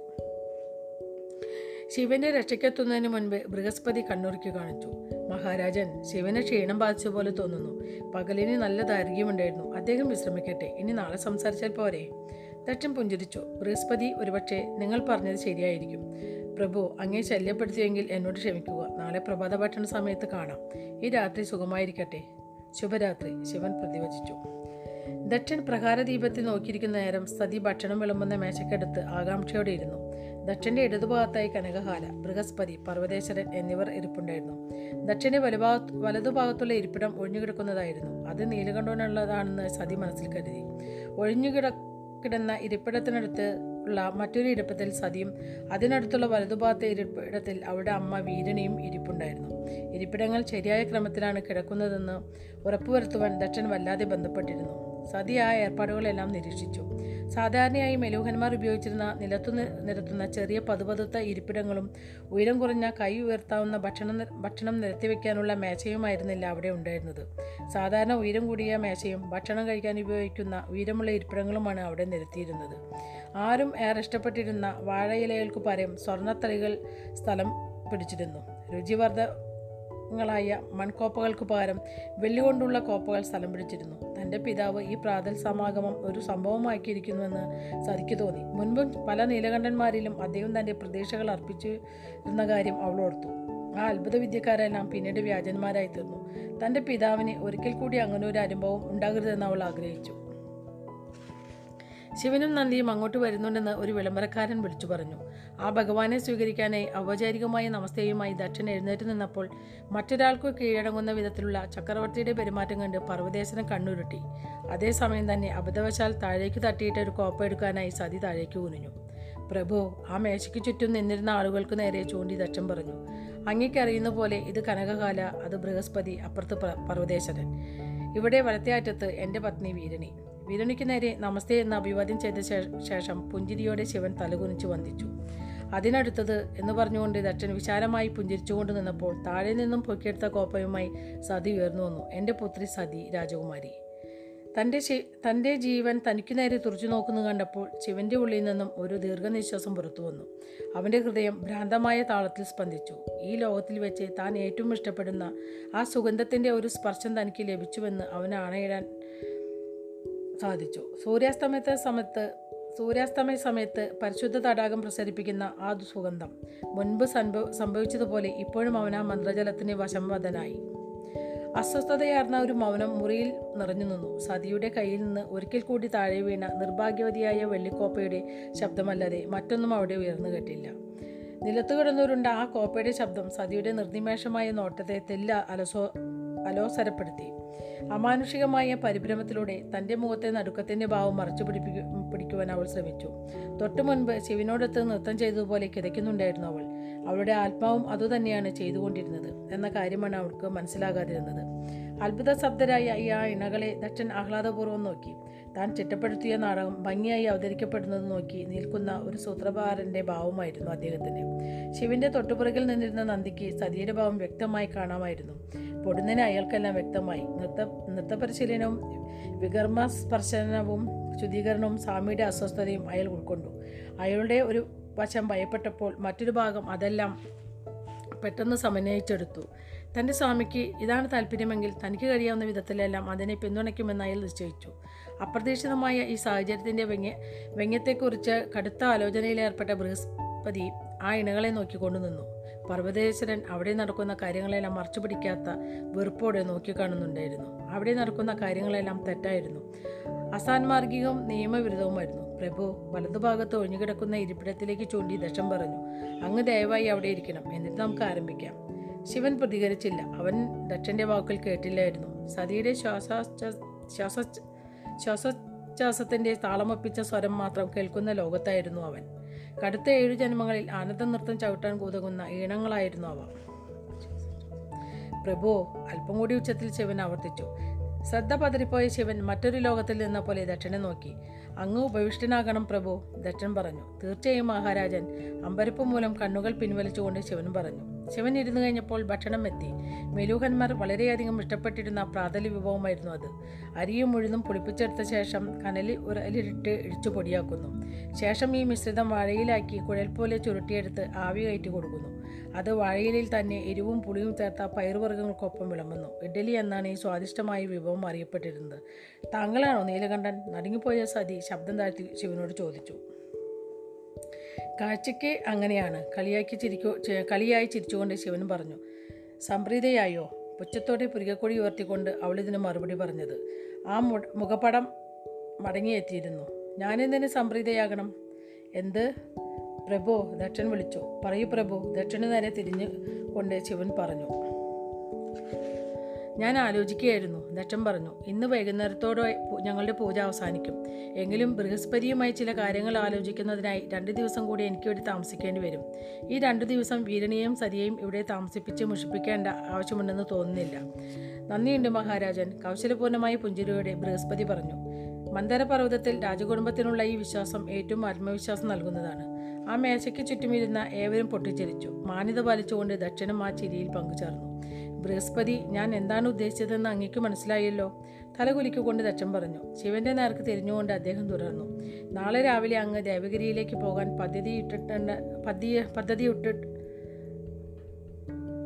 ശിവന്റെ രക്ഷയ്ക്കെത്തുന്നതിന് മുൻപ് ബൃഹസ്പതി കണ്ണൂരിക്ക് കാണിച്ചു. മഹാരാജൻ ശിവന് ക്ഷീണം ബാധിച്ച പോലെ തോന്നുന്നു. പകലിന് നല്ല ദൈർഘ്യമുണ്ടായിരുന്നു അദ്ദേഹം വിശ്രമിക്കട്ടെ. ഇനി നാളെ സംസാരിച്ചാൽ പോരെ. ദക്ഷൻ പുഞ്ചിരിച്ചു. ബൃഹസ്പതി ഒരുപക്ഷെ നിങ്ങൾ പറഞ്ഞത് ശരിയായിരിക്കും. പ്രഭു അങ്ങേ ശല്യപ്പെടുത്തിയെങ്കിൽ എന്നോട് ക്ഷമിക്കുക. നാളെ പ്രഭാത ഭക്ഷണ സമയത്ത് കാണാം. ഈ രാത്രി സുഖമായിരിക്കട്ടെ. ശുഭരാത്രി. ശിവൻ പ്രതിവചിച്ചു. ദക്ഷൻ പ്രഹാരദീപത്തിൽ നോക്കിയിരിക്കുന്ന നേരം സതി ഭക്ഷണം വിളമ്പുന്ന മേശക്കടുത്ത് ആകാംക്ഷയോടെ ഇരുന്നു. ദക്ഷന്റെ ഇടതുഭാഗത്തായി കനകഹാല ബൃഹസ്പതി പർവതേശ്വരൻ എന്നിവർ ഇരിപ്പുണ്ടായിരുന്നു. ദക്ഷന്റെ വലുഭാഗ വലതുഭാഗത്തുള്ള ഇരിപ്പിടം ഒഴിഞ്ഞുകിടക്കുന്നതായിരുന്നു. അത് നീലകണ്ഠനുള്ളതാണെന്ന് സതി മനസ്സിൽ കരുതി. ഒഴിഞ്ഞുകിട കിടന്ന ഇരിപ്പിടത്തിനടുത്ത് ഉള്ള മറ്റൊരു ഇരിപ്പിടത്തിൽ സതിയും അതിനടുത്തുള്ള വലതുഭാഗത്തെ ഇരിപ്പിടത്തിൽ അവരുടെ അമ്മ വീരണിയും ഇരിപ്പുണ്ടായിരുന്നു. ഇരിപ്പിടങ്ങൾ ശരിയായ ക്രമത്തിലാണ് കിടക്കുന്നതെന്ന് ഉറപ്പുവരുത്തുവാൻ ദക്ഷൻ വല്ലാതെ ബന്ധപ്പെട്ടിരുന്നു. സതി ആ ഏർപ്പാടുകളെല്ലാം നിരീക്ഷിച്ചു. സാധാരണയായി മെലൂഹന്മാർ ഉപയോഗിച്ചിരുന്ന നിലത്തു നിരത്തുന്ന ചെറിയ പതുപതുത്ത ഇരിപ്പിടങ്ങളും ഉയരം കുറഞ്ഞ കൈ ഉയർത്താവുന്ന ഭക്ഷണം ഭക്ഷണം നിരത്തി വെക്കാനുള്ള മേശയുമായിരുന്നില്ല അവിടെ ഉണ്ടായിരുന്നത്. സാധാരണ ഉയരം കൂടിയ മേശയും ഭക്ഷണം കഴിക്കാൻ ഉപയോഗിക്കുന്ന ഉയരമുള്ള ഇരിപ്പിടങ്ങളുമാണ് അവിടെ നിരത്തിയിരുന്നത്. ആരും ഏറെ ഇഷ്ടപ്പെട്ടിരുന്ന വാഴയിലകൾക്ക് പകരം സ്വർണത്തളികൾ സ്ഥലം പിടിച്ചിരുന്നു. രുചിവർദ്ധങ്ങളായ മൺകോപ്പകൾക്ക് പകരം വെല്ലുകൊണ്ടുള്ള കോപ്പകൾ സ്ഥലം പിടിച്ചിരുന്നു. തന്റെ പിതാവ് ഈ പ്രാതൽ സമാഗമം ഒരു സംഭവമാക്കിയിരിക്കുന്നുവെന്ന് സതിക്ക് തോന്നി. മുൻപും പല നീലകണ്ഠന്മാരിലും അദ്ദേഹം തന്റെ പ്രതീക്ഷകൾ അർപ്പിച്ചിരുന്ന കാര്യം അവളോർത്തു ആ അത്ഭുത വിദ്യക്കാരെല്ലാം പിന്നീട് വ്യാജന്മാരായി തീർന്നു. തന്റെ പിതാവിന് ഒരിക്കൽ കൂടി അങ്ങനെ ഒരു അനുഭവം ഉണ്ടാകരുതെന്ന് അവൾ ആഗ്രഹിച്ചു. ശിവനും നന്ദിയും അങ്ങോട്ട് വരുന്നുണ്ടെന്ന് ഒരു വിളംബരക്കാരൻ വിളിച്ചു പറഞ്ഞു. ആ ഭഗവാനെ സ്വീകരിക്കാനായി ഔപചാരികമായ നമസ്തയുമായി ദക്ഷൻ എഴുന്നേറ്റ് നിന്നപ്പോൾ മറ്റൊരാൾക്ക് കീഴടങ്ങുന്ന വിധത്തിലുള്ള ചക്രവർത്തിയുടെ പെരുമാറ്റം കണ്ട് പർവതേശനം കണ്ണുരുട്ടി. അതേസമയം തന്നെ അബദ്ധവശാൽ താഴേക്ക് തട്ടിയിട്ട് ഒരു കോപ്പ എടുക്കാനായി സതി താഴേക്ക് കുനിഞ്ഞു പ്രഭു ആ മേശയ്ക്ക് ചുറ്റും നിന്നിരുന്ന ആളുകൾക്ക് നേരെ ചൂണ്ടി ദക്ഷൻ പറഞ്ഞു. അങ്ങേക്കറിയുന്ന പോലെ ഇത് കനകകാല അത് ബൃഹസ്പതി അപ്പുറത്ത് പർവതേശ്വരൻ. ഇവിടെ വലത്തേ അറ്റത്ത് എന്റെ പത്നി വീരണി. വീരണിക്ക് നേരെ നമസ്തേ എന്ന് അഭിവാദ്യം ചെയ്ത ശേഷം പുഞ്ചിരിയോടെ ശിവൻ തലകുനിച്ച് വന്ദിച്ചു. അതിനടുത്തത് എന്ന് പറഞ്ഞുകൊണ്ട് ദക്ഷൻ വിശാലമായി പുഞ്ചിരിച്ചുകൊണ്ട് നിന്നപ്പോൾ താഴെ നിന്നും പൊക്കിയെടുത്ത കോപ്പയുമായി സതി ഉയർന്നു വന്നു. എന്റെ പുത്രി സതി രാജകുമാരി. തന്റെ തന്റെ ജീവൻ തനിക്ക് നേരെ തുറച്ചു നോക്കുന്നു കണ്ടപ്പോൾ ശിവന്റെ ഉള്ളിൽ നിന്നും ഒരു ദീർഘനിശ്വാസം പുറത്തു വന്നു. അവന്റെ ഹൃദയം ഭ്രാന്തമായ താളത്തിൽ സ്പന്ദിച്ചു. ഈ ലോകത്തിൽ വെച്ച് താൻ ഏറ്റവും ഇഷ്ടപ്പെടുന്ന ആ സുഗന്ധത്തിന്റെ ഒരു സ്പർശം തനിക്ക് ലഭിച്ചുവെന്ന് അവൻ സാധിച്ചു. സൂര്യാസ്തമയത്തെ സമയത്ത് സൂര്യാസ്തമയ സമയത്ത് പരിശുദ്ധ തടാകം പ്രസരിപ്പിക്കുന്ന ആ സുഗന്ധം മുൻപ് സംഭവ സംഭവിച്ചതുപോലെ ഇപ്പോഴും അവൻ ആ മന്ത്രജലത്തിന് വശംവദനായി അസ്വസ്ഥതയാർന്ന ഒരു മൗനം മുറിയിൽ നിറഞ്ഞു നിന്നു. സതിയുടെ കയ്യിൽ നിന്ന് ഒരിക്കൽ കൂടി താഴെ വീണ നിർഭാഗ്യവതിയായ വെള്ളിക്കോപ്പയുടെ ശബ്ദമല്ലാതെ മറ്റൊന്നും അവിടെ ഉയർന്നു കേട്ടില്ല. നിലത്തു കിടന്നുരുണ്ട ആ കോപ്പയുടെ ശബ്ദം. സതിയുടെ നിർനിമേഷമായ നോട്ടത്തെ തെല്ല അലസോ അലോസരപ്പെടുത്തി. അമാനുഷികമായ പരിഭ്രമത്തിലൂടെ തന്റെ മുഖത്തെ നടുക്കത്തിന്റെ ഭാവം മറച്ചു പിടിപ്പിക്കു പിടിക്കുവാൻ അവൾ ശ്രമിച്ചു. തൊട്ടു മുൻപ് ശിവനോടൊത്ത് നൃത്തം ചെയ്തതുപോലെ കിതയ്ക്കുന്നുണ്ടായിരുന്നു അവൾ. അവളുടെ ആത്മാവും അതുതന്നെയാണ് ചെയ്തുകൊണ്ടിരുന്നത് എന്ന കാര്യമാണ് അവൾക്ക് മനസ്സിലാകാതിരുന്നത്. അത്ഭുത ശബ്ദരായ ഈ ആ ഇണകളെ ദക്ഷൻ ആഹ്ലാദപൂർവം നോക്കി. താൻ ചിട്ടപ്പെടുത്തിയ നാടകം ഭംഗിയായി അവതരിക്കപ്പെടുന്നത് നോക്കി നിൽക്കുന്ന ഒരു സൂത്രഭാരന്റെ ഭാവമായിരുന്നു അദ്ദേഹത്തിന്. ശിവന്റെ തൊട്ടുപുറകിൽ നിന്നിരുന്ന നന്ദിക്ക് സതിയുടെ ഭാവം വ്യക്തമായി കാണാമായിരുന്നു. പൊടുന്നതിന് അയാൾക്കെല്ലാം വ്യക്തമായി. നൃത്ത നൃത്തപരിശീലനവും വികർമ്മ സ്പർശനവും ശുദ്ധീകരണവും സ്വാമിയുടെ അസ്വസ്ഥതയും അയാൾ ഉൾക്കൊണ്ടു. അയാളുടെ ഒരു വശം ഭയപ്പെട്ടപ്പോൾ മറ്റൊരു ഭാഗം അതെല്ലാം പെട്ടെന്ന് സമന്വയിച്ചെടുത്തു. തന്റെ സ്വാമിക്ക് ഇതാണ് താല്പര്യമെങ്കിൽ തനിക്ക് കഴിയാവുന്ന വിധത്തിലെല്ലാം അതിനെ പിന്തുണയ്ക്കുമെന്ന് അയാൾ നിശ്ചയിച്ചു. അപ്രതീക്ഷിതമായ ഈ സാഹചര്യത്തിന്റെ വെങ്ങ വെങ്ങത്തെക്കുറിച്ച് കടുത്ത ആലോചനയിലേർപ്പെട്ട ബൃഹസ്പതി ആ ഇണകളെ നോക്കിക്കൊണ്ടു നിന്നു. പർവതേശ്വരൻ അവിടെ നടക്കുന്ന കാര്യങ്ങളെല്ലാം മറച്ചു പിടിക്കാത്ത വെറുപ്പോടെ നോക്കിക്കാണുന്നുണ്ടായിരുന്നു അവിടെ നടക്കുന്ന കാര്യങ്ങളെല്ലാം തെറ്റായിരുന്നു. അസാൻമാർഗികവും നിയമവിരുദ്ധവുമായിരുന്നു. പ്രഭു വലതുഭാഗത്ത് ഒഴിഞ്ഞുകിടക്കുന്ന ഇരിപ്പിടത്തിലേക്ക് ചൂണ്ടി ദശം പറഞ്ഞു അങ്ങ് ദയവായി അവിടെ ഇരിക്കണം എന്നിട്ട് നമുക്ക് ആരംഭിക്കാം. ശിവൻ പ്രതികരിച്ചില്ല. അവൻ ദക്ഷന്റെ വാക്കുകൾ കേട്ടില്ലായിരുന്നു. സതിയുടെ ശ്വാസ ശ്വാസ ശ്വാസോച്ഛ്വാസത്തിന്റെ താളമൊപ്പിച്ച സ്വരം മാത്രം കേൾക്കുന്ന ലോകത്തായിരുന്നു അവൻ. കടുത്ത ഏഴു ജന്മങ്ങളിൽ ആനന്ദ നൃത്തം ചവിട്ടാൻ കൂതകുന്ന ഈണങ്ങളായിരുന്നു അവ. പ്രഭു അല്പം കൂടി ഉച്ചത്തിൽ ശിവൻ ആവർത്തിച്ചു. ശ്രദ്ധ പതറിപ്പോയ ശിവൻ മറ്റൊരു ലോകത്തിൽ നിന്ന പോലെ ദക്ഷനെ നോക്കി. അങ്ങ് ഉപവിഷ്ടനാകണം പ്രഭു ദക്ഷൻ പറഞ്ഞു. തീർച്ചയായും മഹാരാജൻ അമ്പരപ്പ് മൂലം കണ്ണുകൾ പിൻവലിച്ചുകൊണ്ട് ശിവൻ പറഞ്ഞു. ശിവൻ ഇരുന്നു കഴിഞ്ഞപ്പോൾ ഭക്ഷണം എത്തി മെലൂഹന്മാർ വളരെയധികം ഇഷ്ടപ്പെട്ടിരുന്ന പ്രാതലി വിഭവമായിരുന്നു അത്. അരിയും ഉഴുന്നും പുളിപ്പിച്ചെടുത്ത ശേഷം കനലിൽ ഒരു അലിരിട്ട് ഇടിച്ചു പൊടിയാക്കുന്നു. ശേഷം ഈ മിശ്രിതം വാഴയിലാക്കി കുഴൽ പോലെ ചുരുട്ടിയെടുത്ത് ആവി കയറ്റി കൊടുക്കുന്നു. അത് വാഴയിലിൽ തന്നെ എരിവും പുളിയും ചേർത്ത പയറുവർഗങ്ങൾക്കൊപ്പം വിളമ്പുന്നു. ഇഡ്ഡലി എന്നാണ് ഈ സ്വാദിഷ്ടമായ വിഭവം അറിയപ്പെട്ടിരുന്നത്. താങ്കളാണോ നീലകണ്ഠൻ? നടുങ്ങിപ്പോയ സതി ശബ്ദം താഴ്ത്തി ശിവനോട് ചോദിച്ചു. കാഴ്ചയ്ക്ക് അങ്ങനെയാണ്. കളിയാക്കി ചിരിക്കോ കളിയായി ചിരിച്ചുകൊണ്ട് ശിവൻ പറഞ്ഞു സംപ്രീതയായോ? പുച്ചത്തോടെ പുരികക്കൊടി ഉയർത്തിക്കൊണ്ട് അവളിതിന് മറുപടി പറഞ്ഞത്. ആ മുഖപടം മടങ്ങിയെത്തിയിരുന്നു. ഞാനെന്തിന് സംപ്രീതയാകണം? എന്ത്? പ്രഭു ദക്ഷൻ വിളിച്ചു. പറയൂ പ്രഭു ദക്ഷന് നേരെ തിരിഞ്ഞു കൊണ്ട് ശിവൻ പറഞ്ഞു. ഞാൻ ആലോചിക്കുകയായിരുന്നു. ദക്ഷൻ പറഞ്ഞു ഇന്ന് വൈകുന്നേരത്തോടെ ഞങ്ങളുടെ പൂജ അവസാനിക്കും. എങ്കിലും ബൃഹസ്പതിയുമായി ചില കാര്യങ്ങൾ ആലോചിക്കുന്നതിനായി രണ്ട് ദിവസം കൂടി എനിക്ക് ഇവിടെ താമസിക്കേണ്ടി വരും. ഈ രണ്ട് ദിവസം വീരണിയെയും സതിയെയും ഇവിടെ താമസിപ്പിച്ച് മുഷിപ്പിക്കേണ്ട ആവശ്യമുണ്ടെന്ന് തോന്നുന്നില്ല. നന്ദിയുണ്ട് മഹാരാജൻ. കൗശലപൂർണമായ പുഞ്ചിരിയോടെ ബൃഹസ്പതി പറഞ്ഞു മന്ദരപർവതത്തിൽ രാജകുടുംബത്തിനുള്ള ഈ വിശ്വാസം ഏറ്റവും ആത്മവിശ്വാസം നൽകുന്നതാണ്. ആ മേശയ്ക്ക് ചുറ്റുമിരുന്ന ഏവരും പൊട്ടിച്ചിരിച്ചു. മാന്യത പാലിച്ചുകൊണ്ട് ദക്ഷിണം ആ ചിരിയിൽ പങ്കുചേർന്നു. ബൃഹസ്പതി ഞാൻ എന്താണ് ഉദ്ദേശിച്ചതെന്ന് അങ്ങേക്ക് മനസ്സിലായല്ലോ? തലകുലിക്കുകൊണ്ട് തച്ചം പറഞ്ഞു. ശിവന്റെ നേർക്ക് തിരിഞ്ഞുകൊണ്ട് അദ്ദേഹം തുടർന്നു. നാളെ രാവിലെ അങ്ങ് ദേവഗിരിയിലേക്ക് പോകാൻ പദ്ധതി ഇട്ടിട്ടുണ്ട് പദ്ധതി പദ്ധതി ഇട്ടിട്ട്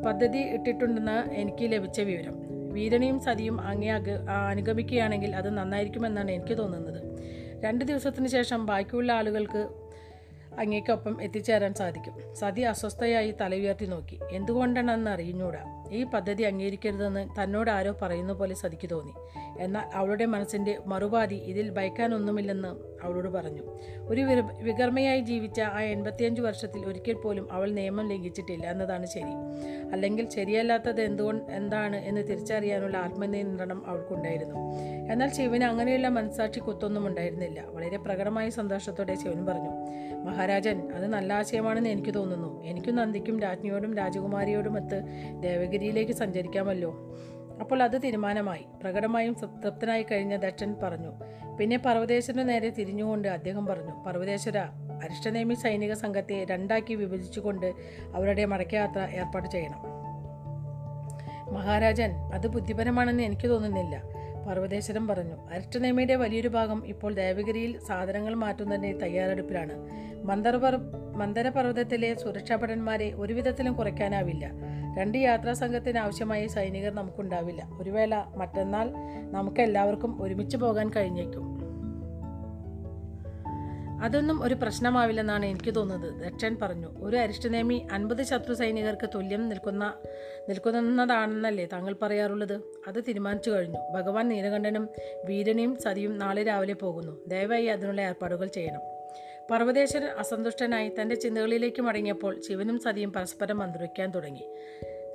പദ്ധതി ഇട്ടിട്ടുണ്ടെന്ന് എനിക്ക് ലഭിച്ച വിവരം. വീരണിയും സതിയും അങ്ങേ അക അനുഗമിക്കുകയാണെങ്കിൽ അത് നന്നായിരിക്കുമെന്നാണ് എനിക്ക് തോന്നുന്നത്. രണ്ട് ദിവസത്തിന് ശേഷം ബാക്കിയുള്ള ആളുകൾക്ക് അങ്ങേക്കൊപ്പം എത്തിച്ചേരാൻ സാധിക്കും. സതി അസ്വസ്ഥയായി തല ഉയർത്തി നോക്കി. എന്തുകൊണ്ടാണെന്ന് അറിഞ്ഞൂടാ ഈ പദ്ധതി അംഗീകരിക്കരുതെന്ന് തന്നോട് ആരോ പറയുന്ന പോലെ സതിക്ക് തോന്നി. എന്നാൽ അവളുടെ മനസ്സിന്റെ മറുപാതി ഇതിൽ ഭയക്കാനൊന്നുമില്ലെന്ന് അവളോട് പറഞ്ഞു. ഒരു വികർമ്മയായി ജീവിച്ച ആ എൺപത്തിയഞ്ച് വർഷത്തിൽ ഒരിക്കൽ പോലും അവൾ നിയമം ലംഘിച്ചിട്ടില്ല എന്നതാണ് ശരി. അല്ലെങ്കിൽ ശരിയല്ലാത്തത് എന്തുകൊണ്ട് എന്താണ് എന്ന് തിരിച്ചറിയാനുള്ള ആത്മനിയന്ത്രണം അവൾക്കുണ്ടായിരുന്നു. എന്നാൽ ശിവന് അങ്ങനെയുള്ള മനസാക്ഷി കുത്തൊന്നും ഉണ്ടായിരുന്നില്ല. വളരെ പ്രകടമായ സന്തോഷത്തോടെ ശിവൻ പറഞ്ഞു മഹാരാജൻ അത് നല്ല ആശയമാണെന്ന് എനിക്ക് തോന്നുന്നു. എനിക്കും നന്ദിക്കും രാജ്ഞിയോടും രാജകുമാരിയോടുമൊത്ത് ദേവഗിരിയിലേക്ക് സഞ്ചരിക്കാമല്ലോ. അപ്പോൾ അത് തീരുമാനമായി. പ്രകടമായും സംതൃപ്തനായി തൃപ്തനായി കഴിഞ്ഞ ദക്ഷൻ പറഞ്ഞു. പിന്നെ പർവതേശ്വരന് നേരെ തിരിഞ്ഞുകൊണ്ട് അദ്ദേഹം പറഞ്ഞു പർവതേശ്വര അരിഷ്ടനേമി സൈനിക സംഘത്തെ രണ്ടാക്കി വിഭജിച്ചുകൊണ്ട് അവരുടെ മടക്കയാത്ര ഏർപ്പാട് ചെയ്യണം. മഹാരാജൻ അത് ബുദ്ധിപരമാണെന്ന് എനിക്ക് തോന്നുന്നില്ല. പർവതേശ്വരൻ പറഞ്ഞു അരിഷ്ടനേമയുടെ വലിയൊരു ഭാഗം ഇപ്പോൾ ദേവഗിരിയിൽ സാധനങ്ങൾ മാറ്റുന്നതിന്റെ തയ്യാറെടുപ്പിലാണ്. മന്ദർപർ മന്ദരപർവതത്തിലെ സുരക്ഷാഭടന്മാരെ ഒരു വിധത്തിലും കുറയ്ക്കാനാവില്ല. രണ്ട് യാത്രാ സംഘത്തിന് ആവശ്യമായ സൈനികർ നമുക്കുണ്ടാവില്ല. ഒരു വേള മറ്റന്നാൾ നമുക്ക് എല്ലാവർക്കും ഒരുമിച്ച് പോകാൻ കഴിഞ്ഞേക്കും. അതൊന്നും ഒരു പ്രശ്നമാവില്ലെന്നാണ് എനിക്ക് തോന്നുന്നത്. ദക്ഷൻ പറഞ്ഞു ഒരു അരിഷ്ടനേമി അൻപത് ശത്രു സൈനികർക്ക് തുല്യം നിൽക്കുന്ന നിൽക്കുന്നതാണെന്നല്ലേ താങ്കൾ പറയാറുള്ളത്? അത് തീരുമാനിച്ചു കഴിഞ്ഞു. ഭഗവാൻ നീലകണ്ഠനും വീരനെയും സതിയും നാളെ രാവിലെ പോകുന്നു. ദയവായി അതിനുള്ള ഏർപ്പാടുകൾ ചെയ്യണം. പർവതേശ്വരൻ അസന്തുഷ്ടനായി തന്റെ ചിന്തകളിലേക്ക് മടങ്ങിയപ്പോൾ ശിവനും സതിയും പരസ്പരം മന്ത്രിക്കാൻ തുടങ്ങി.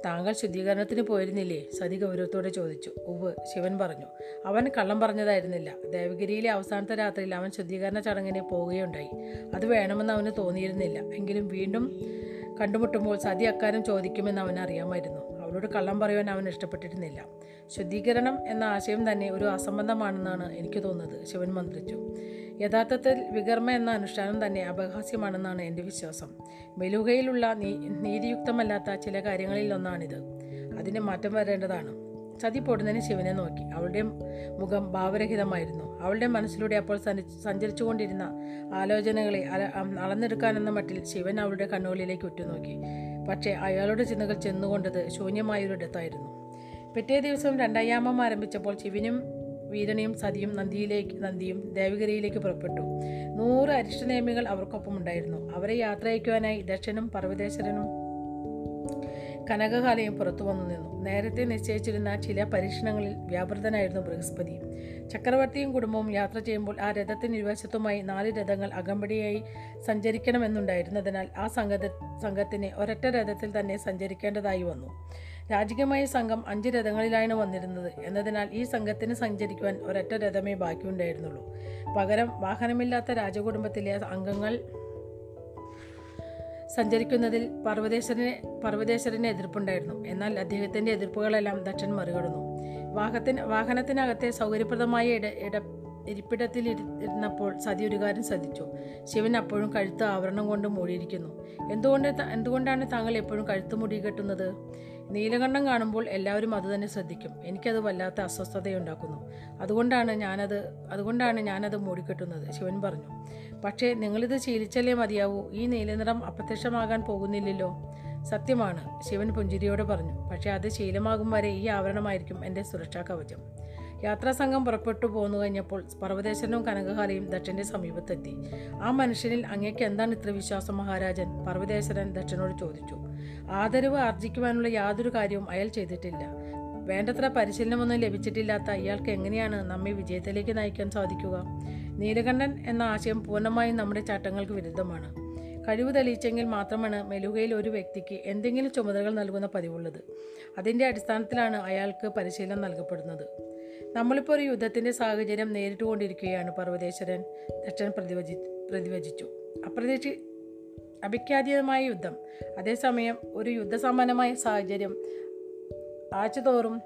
താങ്കൾ ശുദ്ധീകരണത്തിന് പോയിരുന്നില്ലേ? സതി ഗൗരവത്തോടെ ചോദിച്ചു. ഉവ് ശിവൻ പറഞ്ഞു. അവൻ കള്ളം പറഞ്ഞതായിരുന്നില്ല. ദേവഗിരിയിലെ അവസാനത്തെ രാത്രിയിൽ അവൻ ശുദ്ധീകരണ ചടങ്ങിന് പോവുകയുണ്ടായി. അത് വേണമെന്ന് അവന് തോന്നിയിരുന്നില്ല. എങ്കിലും വീണ്ടും കണ്ടുമുട്ടുമ്പോൾ സതി അക്കാര്യം ചോദിക്കുമെന്ന് അവൻ അറിയാമായിരുന്നു. അവളോട് കള്ളം പറയുവാൻ അവൻ ഇഷ്ടപ്പെട്ടിരുന്നില്ല. ശുദ്ധീകരണം എന്ന ആശയം തന്നെ ഒരു അസംബന്ധമാണെന്നാണ് എനിക്ക് തോന്നുന്നത് ശിവൻ മന്ത്രിച്ചു. യഥാർത്ഥത്തിൽ വികർമ്മ എന്ന അനുഷ്ഠാനം തന്നെ അപഹാസ്യമാണെന്നാണ് എന്റെ വിശ്വാസം. മെലുകയിലുള്ള നീ നീതിയുക്തമല്ലാത്ത ചില കാര്യങ്ങളിൽ ഒന്നാണിത്. അതിന് മാറ്റം വരേണ്ടതാണ്. സതി പൊടുന്നതിന് ശിവനെ നോക്കി. അവളുടെ മുഖം ഭാവരഹിതമായിരുന്നു. അവളുടെ മനസ്സിലൂടെ അപ്പോൾ സഞ്ച- സഞ്ചരിച്ചുകൊണ്ടിരുന്ന ആലോചനകളെ അല അളന്നെടുക്കാനെന്ന മട്ടിൽ ശിവൻ അവളുടെ കണ്ണുകളിലേക്ക് ഉറ്റുനോക്കി. പക്ഷേ അയാളുടെ ചിന്തകൾ ചെന്നുകൊണ്ടത് ശൂന്യമായൊരിടത്തായിരുന്നു. പിറ്റേ ദിവസം രണ്ടായാമം ആരംഭിച്ചപ്പോൾ ശിവനും വീരനെയും സതിയും നന്ദിയിലേക്ക് നന്ദിയും ദേവഗിരിയിലേക്ക് പുറപ്പെട്ടു. നൂറ് അരിഷ്ടനേമികൾ അവർക്കൊപ്പം ഉണ്ടായിരുന്നു അവരെ യാത്രയക്കുവാനായി ദക്ഷനും പർവതേശ്വരനും കനകകാലയും പുറത്തു വന്നു നിന്നു. നേരത്തെ നിശ്ചയിച്ചിരുന്ന ചില പരീക്ഷണങ്ങളിൽ വ്യാപൃതനായിരുന്നു ബൃഹസ്പതി. ചക്രവർത്തിയും കുടുംബവും യാത്ര ചെയ്യുമ്പോൾ ആ രഥത്തിന് ഇരുവശത്തുമായി നാല് രഥങ്ങൾ അകമ്പടിയായി സഞ്ചരിക്കണമെന്നുണ്ടായിരുന്നതിനാൽ ആ സംഘ സംഘത്തിന് ഒരൊറ്റ രഥത്തിൽ തന്നെ സഞ്ചരിക്കേണ്ടതായി വന്നു. രാജകീയമായ സംഘം അഞ്ച് രഥങ്ങളിലാണ് വന്നിരുന്നത്. എന്നതിനാൽ ഈ സംഘത്തിന് സഞ്ചരിക്കുവാൻ ഒരൊറ്റ രഥമേ ബാക്കിയുണ്ടായിരുന്നുള്ളൂ. പകരം വാഹനമില്ലാത്ത രാജകുടുംബത്തിലെ അംഗങ്ങൾ സഞ്ചരിക്കുന്നതിൽ പർവതേശ്വരന് പർവതേശ്വരന് എതിർപ്പുണ്ടായിരുന്നു. എന്നാൽ അദ്ദേഹത്തിന്റെ എതിർപ്പുകളെല്ലാം ദക്ഷൻ മറികടന്നു. വാഹത്തിന് വാഹനത്തിനകത്തെ സൗകര്യപ്രദമായ ഇട ഇട ഇരിപ്പിടത്തിൽ ഇരുന്നപ്പോൾ സതി ഒരു കാര്യം ശ്രദ്ധിച്ചു. ശിവൻ അപ്പോഴും കഴുത്ത് ആവരണം കൊണ്ട് മൂടിയിരിക്കുന്നു. എന്തുകൊണ്ട് എന്തുകൊണ്ടാണ് താങ്കൾ എപ്പോഴും കഴുത്ത് മുടി കെട്ടുന്നത്? നീലകണ്ഠം കാണുമ്പോൾ എല്ലാവരും അത് തന്നെ ശ്രദ്ധിക്കും. എനിക്കത് വല്ലാത്ത അസ്വസ്ഥതയുണ്ടാക്കുന്നു. അതുകൊണ്ടാണ് ഞാനത് അതുകൊണ്ടാണ് ഞാനത് മൂടിക്കെട്ടുന്നത് ശിവൻ പറഞ്ഞു. പക്ഷേ നിങ്ങളിത് ശീലിച്ചല്ലേ മതിയാവൂ. ഈ നീലനിറം അപ്രത്യക്ഷമാകാൻ പോകുന്നില്ലല്ലോ. സത്യമാണ് ശിവൻ പുഞ്ചിരിയോട് പറഞ്ഞു. പക്ഷേ അത് ശീലമാകും വരെ ഈ ആവരണമായിരിക്കും എന്റെ സുരക്ഷാ കവചം. യാത്രാസംഘം പുറപ്പെട്ടു പോന്നു കഴിഞ്ഞപ്പോൾ പർവതേശ്വരനും കനകഹാലയും ദക്ഷന്റെ സമീപത്തെത്തി. ആ മനുഷ്യനിൽ അങ്ങേക്ക് എന്താണ് ഇത്ര വിശ്വാസം മഹാരാജൻ? പർവതേശ്വരൻ ദക്ഷനോട് ചോദിച്ചു. ആദരവ് ആർജിക്കുവാനുള്ള യാതൊരു കാര്യവും അയാൾ ചെയ്തിട്ടില്ല. വേണ്ടത്ര പരിശീലനമൊന്നും ലഭിച്ചിട്ടില്ലാത്ത അയാൾക്ക് എങ്ങനെയാണ് നമ്മെ വിജയത്തിലേക്ക് നയിക്കാൻ സാധിക്കുക? നീലകണ്ഠൻ എന്ന ആശയം പൂർണമായും നമ്മുടെ ചട്ടങ്ങൾക്ക് വിരുദ്ധമാണ്. കഴിവ് തെളിയിച്ചെങ്കിൽ മാത്രമാണ് മെലുകയിൽ ഒരു വ്യക്തിക്ക് എന്തെങ്കിലും ചുമതലകൾ നൽകുന്ന പതിവുള്ളത്. അതിന്റെ അടിസ്ഥാനത്തിലാണ് അയാൾക്ക് പരിശീലനം നൽകപ്പെടുന്നത്. നമ്മളിപ്പോൾ ഒരു യുദ്ധത്തിന്റെ സാഹചര്യം നേരിട്ടുകൊണ്ടിരിക്കുകയാണ് പർവതേശ്വരൻ ദക്ഷൻ പ്രതിവചി പ്രതിവചിച്ചു. അപ്രതീക്ഷി അഭിഖ്യാതീയമായ യുദ്ധം. അതേസമയം ഒരു യുദ്ധസമാനമായ സാഹചര്യം. ആഴ്ചതോറും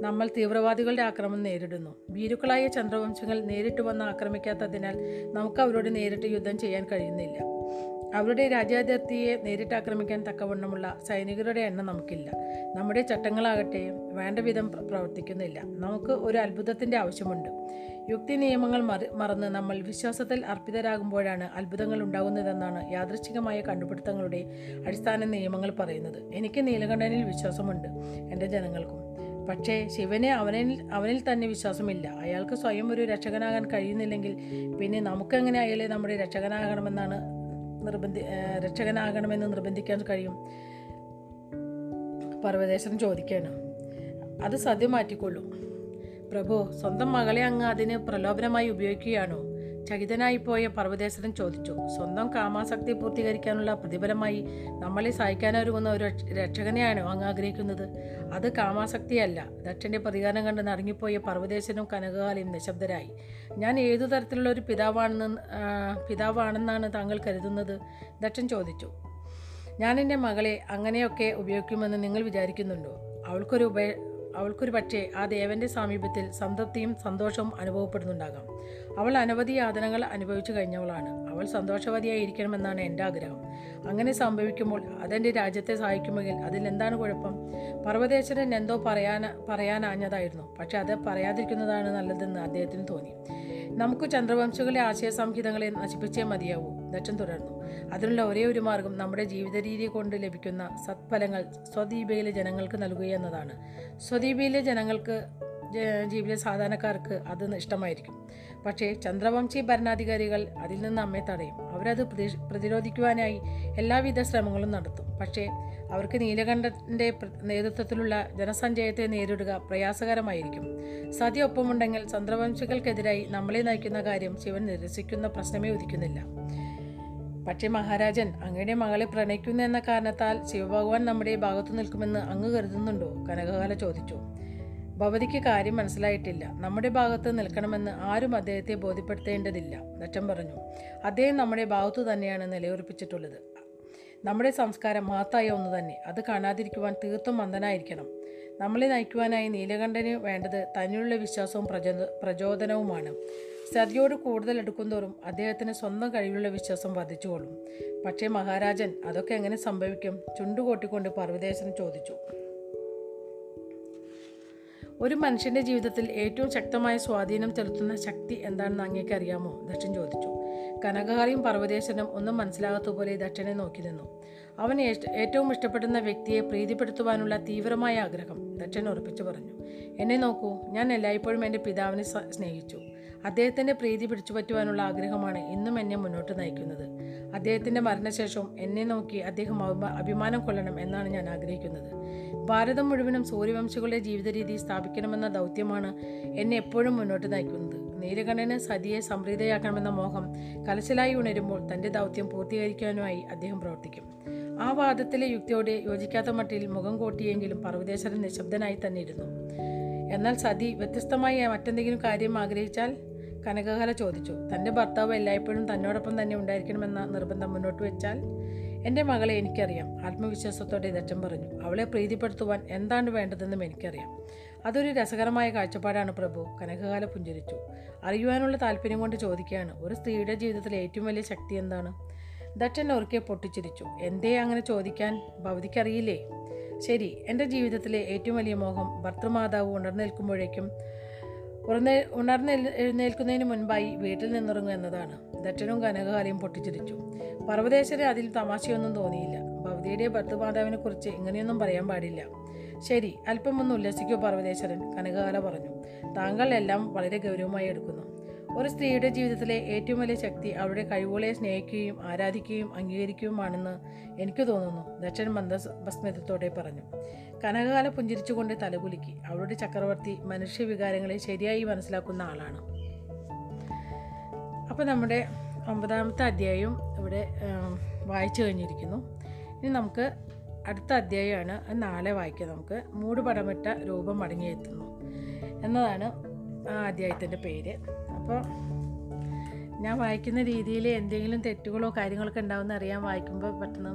നമ്മൾ തീവ്രവാദികളുടെ ആക്രമണം നേരിടുന്നു. ഭീരുക്കളായ ചന്ദ്രവംശങ്ങൾ നേരിട്ട് വന്ന് ആക്രമിക്കാത്തതിനാൽ നമുക്ക് അവരോട് നേരിട്ട് യുദ്ധം ചെയ്യാൻ കഴിയുന്നില്ല. അവരുടെ രാജ്യാതിർത്തിയെ നേരിട്ട് ആക്രമിക്കാൻ തക്കവണ്ണമുള്ള സൈനികരുടെ എണ്ണം നമുക്കില്ല. നമ്മുടെ ചട്ടങ്ങളാകട്ടെ വേണ്ട വിധം പ്ര- പ്രവർത്തിക്കുന്നില്ല. നമുക്ക് ഒരു അത്ഭുതത്തിന്റെ ആവശ്യമുണ്ട്. യുക്തി നിയമങ്ങൾ മറി മറന്ന് നമ്മൾ വിശ്വാസത്തിൽ അർപ്പിതരാകുമ്പോഴാണ് അത്ഭുതങ്ങൾ ഉണ്ടാകുന്നതെന്നാണ് യാദൃച്ഛികമായ കണ്ടുപിടുത്തങ്ങളുടെ അടിസ്ഥാന നിയമങ്ങൾ പറയുന്നത്. എനിക്ക് നീലകണ്ഠനിൽ വിശ്വാസമുണ്ട് എന്റെ ജനങ്ങൾക്കും. പക്ഷേ ശിവനെ അവനിൽ അവനിൽ തന്നെ വിശ്വാസമില്ല. അയാൾക്ക് സ്വയം ഒരു രക്ഷകനാകാൻ കഴിയുന്നില്ലെങ്കിൽ പിന്നെ നമുക്കെങ്ങനെ അയാളെ നമ്മുടെ രക്ഷകനാകണമെന്നാണ് നിർബന്ധി രക്ഷകനാകണമെന്ന് നിർബന്ധിക്കാൻ കഴിയും. പർവതേശ്വരൻ ചോദിക്കാണ് അത് സദ്യ മാറ്റിക്കൊള്ളൂ. പ്രഭു സ്വന്തം മകളെ അങ്ങ് അതിന് പ്രലോഭനമായി ഉപയോഗിക്കുകയാണോ? ചകിതനായി പോയ പർവതേശ്വരൻ ചോദിച്ചു സ്വന്തം കാമാസക്തി പൂർത്തീകരിക്കാനുള്ള പ്രതിഫലമായി നമ്മളെ സഹായിക്കാനൊരുങ്ങുന്ന ഒരു രക്ഷകനെയാണ് അങ്ങ് ആഗ്രഹിക്കുന്നത്? അത് കാമാസക്തിയല്ല. ദക്ഷന്റെ പ്രതികാരം കണ്ട് നടുങ്ങിപ്പോയ പർവതേശ്വരനും കനകകാലയും നിശബ്ദരായി. ഞാൻ ഏതു തരത്തിലുള്ള ഒരു പിതാവാണെന്ന് പിതാവാണെന്നാണ് താങ്കൾ കരുതുന്നത്? ദക്ഷൻ ചോദിച്ചു ഞാൻ എന്റെ മകളെ അങ്ങനെയൊക്കെ ഉപയോഗിക്കുമെന്ന് നിങ്ങൾ വിചാരിക്കുന്നുണ്ടോ? അവൾക്കൊരു ഉപ അവൾക്കൊരു പക്ഷേ ആ ദേവന്റെ സാമീപ്യത്തിൽ സംതൃപ്തിയും സന്തോഷവും അനുഭവപ്പെടുന്നുണ്ടാകാം. അവൾ അനവധി യാതനകൾ അനുഭവിച്ചു കഴിഞ്ഞവളാണ്. അവൾ സന്തോഷവതിയായിരിക്കണമെന്നാണ് എന്റെ ആഗ്രഹം. അങ്ങനെ സംഭവിക്കുമ്പോൾ അതെന്റെ രാജ്യത്തെ സഹായിക്കുമെങ്കിൽ അതിൽ എന്താണ് കുഴപ്പം? പർവതേശ്വരൻ എന്തോ പറയാൻ പറയാനാഞ്ഞതായിരുന്നു. പക്ഷെ അത് പറയാതിരിക്കുന്നതാണ് നല്ലതെന്ന് അദ്ദേഹത്തിന് തോന്നി. നമുക്ക് ചന്ദ്രവംശികളെ ആശയ സംഹിതങ്ങളെ നശിപ്പിച്ചേ മതിയാവൂ ദക്ഷൻ തുടർന്നു. അതിനുള്ള ഒരേ ഒരു മാർഗം നമ്മുടെ ജീവിത രീതി കൊണ്ട് ലഭിക്കുന്ന സത്ഫലങ്ങൾ സ്വദീപയിലെ ജനങ്ങൾക്ക് നൽകുക എന്നതാണ്. സ്വദീപയിലെ ജനങ്ങൾക്ക് ജ- ദ്വീപിലെ സാധാരണക്കാർക്ക് അത് ഇഷ്ടമായിരിക്കും. പക്ഷേ ചന്ദ്രവംശി ഭരണാധികാരികൾ അതിൽ നിന്ന് അമ്മയെ തടയും. അവരത് പ്രതി- പ്രതിരോധിക്കുവാനായി എല്ലാവിധ ശ്രമങ്ങളും നടത്തും. പക്ഷേ അവർക്ക് നീലകണ്ഠന്റെ നേതൃത്വത്തിലുള്ള ജനസഞ്ചയത്തെ നേരിടുക പ്രയാസകരമായിരിക്കും. സതി ഒപ്പമുണ്ടെങ്കിൽ ചന്ദ്രവംശികൾക്കെതിരായി നമ്മളെ നയിക്കുന്ന കാര്യം ശിവൻ നിരസിക്കുന്ന പ്രശ്നമേ ഉദിക്കുന്നില്ല. പക്ഷേ മഹാരാജൻ അങ്ങയുടെ മകളെ പ്രണയിക്കുന്നു എന്ന കാരണത്താൽ ശിവഭഗവാൻ നമ്മുടെ ഭാഗത്തു നിൽക്കുമെന്ന് അങ്ങ് കരുതുന്നുണ്ടോ? കനകകാല ചോദിച്ചു. ഭവതിക്ക് കാര്യം മനസ്സിലായിട്ടില്ല. നമ്മുടെ ഭാഗത്ത് നിൽക്കണമെന്ന് ആരും അദ്ദേഹത്തെ ബോധ്യപ്പെടുത്തേണ്ടതില്ല ദറ്റം പറഞ്ഞു. അദ്ദേഹം നമ്മുടെ ഭാഗത്തു തന്നെയാണ് നിലയുറപ്പിച്ചിട്ടുള്ളത്. നമ്മുടെ സംസ്കാരം മഹത്തായ ഒന്ന് തന്നെ. അത് കാണാതിരിക്കുവാൻ തീർത്തും മന്ദനായിരിക്കണം. നമ്മളെ നയിക്കുവാനായി നീലകണ്ഠന് വേണ്ടത് തന്നിലുള്ള വിശ്വാസവും പ്രചോ പ്രചോദനവുമാണ്. സതിയോട് കൂടുതൽ എടുക്കുന്തോറും അദ്ദേഹത്തിന് സ്വന്തം കഴിവിലുള്ള വിശ്വാസം വർദ്ധിച്ചുകൊള്ളും. പക്ഷേ മഹാരാജൻ അതൊക്കെ എങ്ങനെ സംഭവിക്കും? ചുണ്ടുകൊട്ടിക്കൊണ്ട് പർവതേശൻ ചോദിച്ചു. ഒരു മനുഷ്യന്റെ ജീവിതത്തിൽ ഏറ്റവും ശക്തമായ സ്വാധീനം ചെലുത്തുന്ന ശക്തി എന്താണെന്ന് അങ്ങേക്ക് അറിയാമോ? ദക്ഷൻ ചോദിച്ചു. കനകഹാരിയും പർവതേശനും ഒന്നും മനസ്സിലാകാത്തതുപോലെ ദക്ഷനെ നോക്കി നിന്നു. അവൻ ഏറ്റവും ഇഷ്ടപ്പെടുന്ന വ്യക്തിയെ പ്രീതിപ്പെടുത്തുവാനുള്ള തീവ്രമായ ആഗ്രഹം ദക്ഷൻ ഉറപ്പിച്ചു പറഞ്ഞു. എന്നെ നോക്കൂ ഞാൻ എല്ലായ്പ്പോഴും എന്റെ പിതാവിനെ സ്നേഹിച്ചു. അദ്ദേഹത്തിന്റെ പ്രീതി പിടിച്ചു പറ്റുവാനുള്ള ആഗ്രഹമാണ് ഇന്നും എന്നെ മുന്നോട്ട് നയിക്കുന്നത്. അദ്ദേഹത്തിന്റെ മരണശേഷവും എന്നെ നോക്കി അദ്ദേഹം അഭിമാ- അഭിമാനം കൊള്ളണം എന്നാണ് ഞാൻ ആഗ്രഹിക്കുന്നത്. ഭാരതം മുഴുവനും സൂര്യവംശികളുടെ ജീവിത രീതി സ്ഥാപിക്കണമെന്ന ദൗത്യമാണ് എന്നെ എപ്പോഴും മുന്നോട്ട് നയിക്കുന്നത്. നീലകണ്ഠന് സതിയെ സംപ്രീതയാക്കണമെന്ന മോഹം കലശലായി ഉണരുമ്പോൾ തന്റെ ദൗത്യം പൂർത്തീകരിക്കാനുമായി അദ്ദേഹം പ്രവർത്തിക്കും. ആ വാദത്തിലെ യുക്തിയോട് യോജിക്കാത്ത മട്ടിൽ മുഖം കൂട്ടിയെങ്കിലും പർവതേശ്വരൻ നിശബ്ദനായി തന്നെ ഇരുന്നു. എന്നാൽ സതി വ്യത്യസ്തമായ മറ്റെന്തെങ്കിലും കാര്യം ആഗ്രഹിച്ചാൽ? കനകകല ചോദിച്ചു. തന്റെ ഭർത്താവ് എല്ലായ്പ്പോഴും തന്നോടൊപ്പം തന്നെ ഉണ്ടായിരിക്കണമെന്ന നിർബന്ധം മുന്നോട്ട് വെച്ചാൽ? എന്റെ മകളെ എനിക്കറിയാം. ആത്മവിശ്വാസത്തോടെ ഇതറ്റം പറഞ്ഞു. അവളെ പ്രീതിപ്പെടുത്തുവാൻ എന്താണ് വേണ്ടതെന്നും എനിക്കറിയാം. അതൊരു രസകരമായ കാഴ്ചപ്പാടാണ് പ്രഭു. കനകകാല പുഞ്ചിരിച്ചു. അറിയുവാനുള്ള താല്പര്യം കൊണ്ട് ചോദിക്കുകയാണ്. ഒരു സ്ത്രീയുടെ ജീവിതത്തിലെ ഏറ്റവും വലിയ ശക്തി എന്താണ്? ദട്ടൻ ഒരിക്കെ പൊട്ടിച്ചിരിച്ചു. എന്തേ അങ്ങനെ ചോദിക്കാൻ? ഭവതിക്കറിയില്ലേ? ശരി എന്റെ ജീവിതത്തിലെ ഏറ്റവും വലിയ മോഹം ഭർത്തൃമാതാവ് ഉണർന്നേൽക്കുമ്പോഴേക്കും ഉണർന്നേ ഉണർന്ന് എഴുന്നേൽക്കുന്നതിന് മുൻപായി വീട്ടിൽ നിന്നിറങ്ങുക എന്നതാണ്. ദക്ഷനും കനകകാലയും പൊട്ടിച്ചിരിച്ചു പർവതേശ്വരെ അതിൽ തമാശയൊന്നും തോന്നിയില്ല. ഭവതിയുടെ ഭർത്തുമാതാവിനെ കുറിച്ച് ഇങ്ങനെയൊന്നും പറയാൻ പാടില്ല. ശരി അല്പം ഒന്ന് ഉല്ലസിക്കൂ പർവതേശ്വരൻ കനകകാല പറഞ്ഞു. താങ്കൾ എല്ലാം വളരെ ഗൗരവമായി എടുക്കുന്നു. ഒരു സ്ത്രീയുടെ ജീവിതത്തിലെ ഏറ്റവും വലിയ ശക്തി അവരുടെ കഴിവുകളെ സ്നേഹിക്കുകയും ആരാധിക്കുകയും അംഗീകരിക്കുകയുമാണെന്ന് എനിക്ക് തോന്നുന്നു ദക്ഷൻ മന്ദസ്മിതത്തോടെ പറഞ്ഞു. കനകകാല പുഞ്ചിരിച്ചുകൊണ്ട് തലകുലുക്കി. അവളുടെ ചക്രവർത്തി മനുഷ്യവികാരങ്ങളെ ശരിയായി മനസ്സിലാക്കുന്ന ആളാണ്. അപ്പോൾ നമ്മുടെ ഒമ്പതാമത്തെ അധ്യായം ഇവിടെ വായിച്ചു കഴിഞ്ഞിരിക്കുന്നു. ഇനി നമുക്ക് അടുത്ത അധ്യായമാണ് നാളെ വായിക്കാം. നമുക്ക് മൂടുപടമിട്ട രൂപം മടങ്ങിയെത്തുന്നു എന്നതാണ് ആ അധ്യായത്തിന്റെ പേര്. അപ്പോൾ ഞാൻ വായിക്കുന്ന രീതിയിൽ എന്തെങ്കിലും തെറ്റുകളോ കാര്യങ്ങളൊക്കെ ഉണ്ടാവുമെന്ന് അറിയാൻ വായിക്കുമ്പോൾ പെട്ടെന്ന്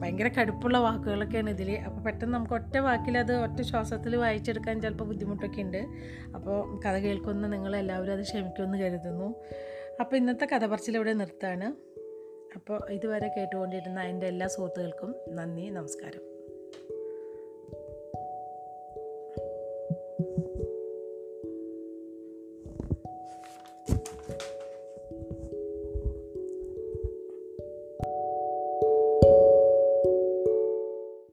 ഭയങ്കര കടുപ്പുള്ള വാക്കുകളൊക്കെയാണ് ഇതിൽ. അപ്പോൾ പെട്ടെന്ന് നമുക്ക് ഒറ്റ വാക്കിൽ അത് ഒറ്റ ശ്വാസത്തിൽ വായിച്ചെടുക്കാൻ ചിലപ്പോൾ ബുദ്ധിമുട്ടൊക്കെ ഉണ്ട്. അപ്പോൾ കഥ കേൾക്കുന്ന നിങ്ങളെല്ലാവരും അത് ക്ഷമിക്കുമെന്ന് കരുതുന്നു. അപ്പോൾ ഇന്നത്തെ കഥ പറച്ചിലിവിടെ നിർത്താണ് അപ്പോൾ ഇതുവരെ കേട്ടുകൊണ്ടിരുന്ന എന്റെ എല്ലാ സുഹൃത്തുക്കൾക്കും നന്ദി നമസ്കാരം.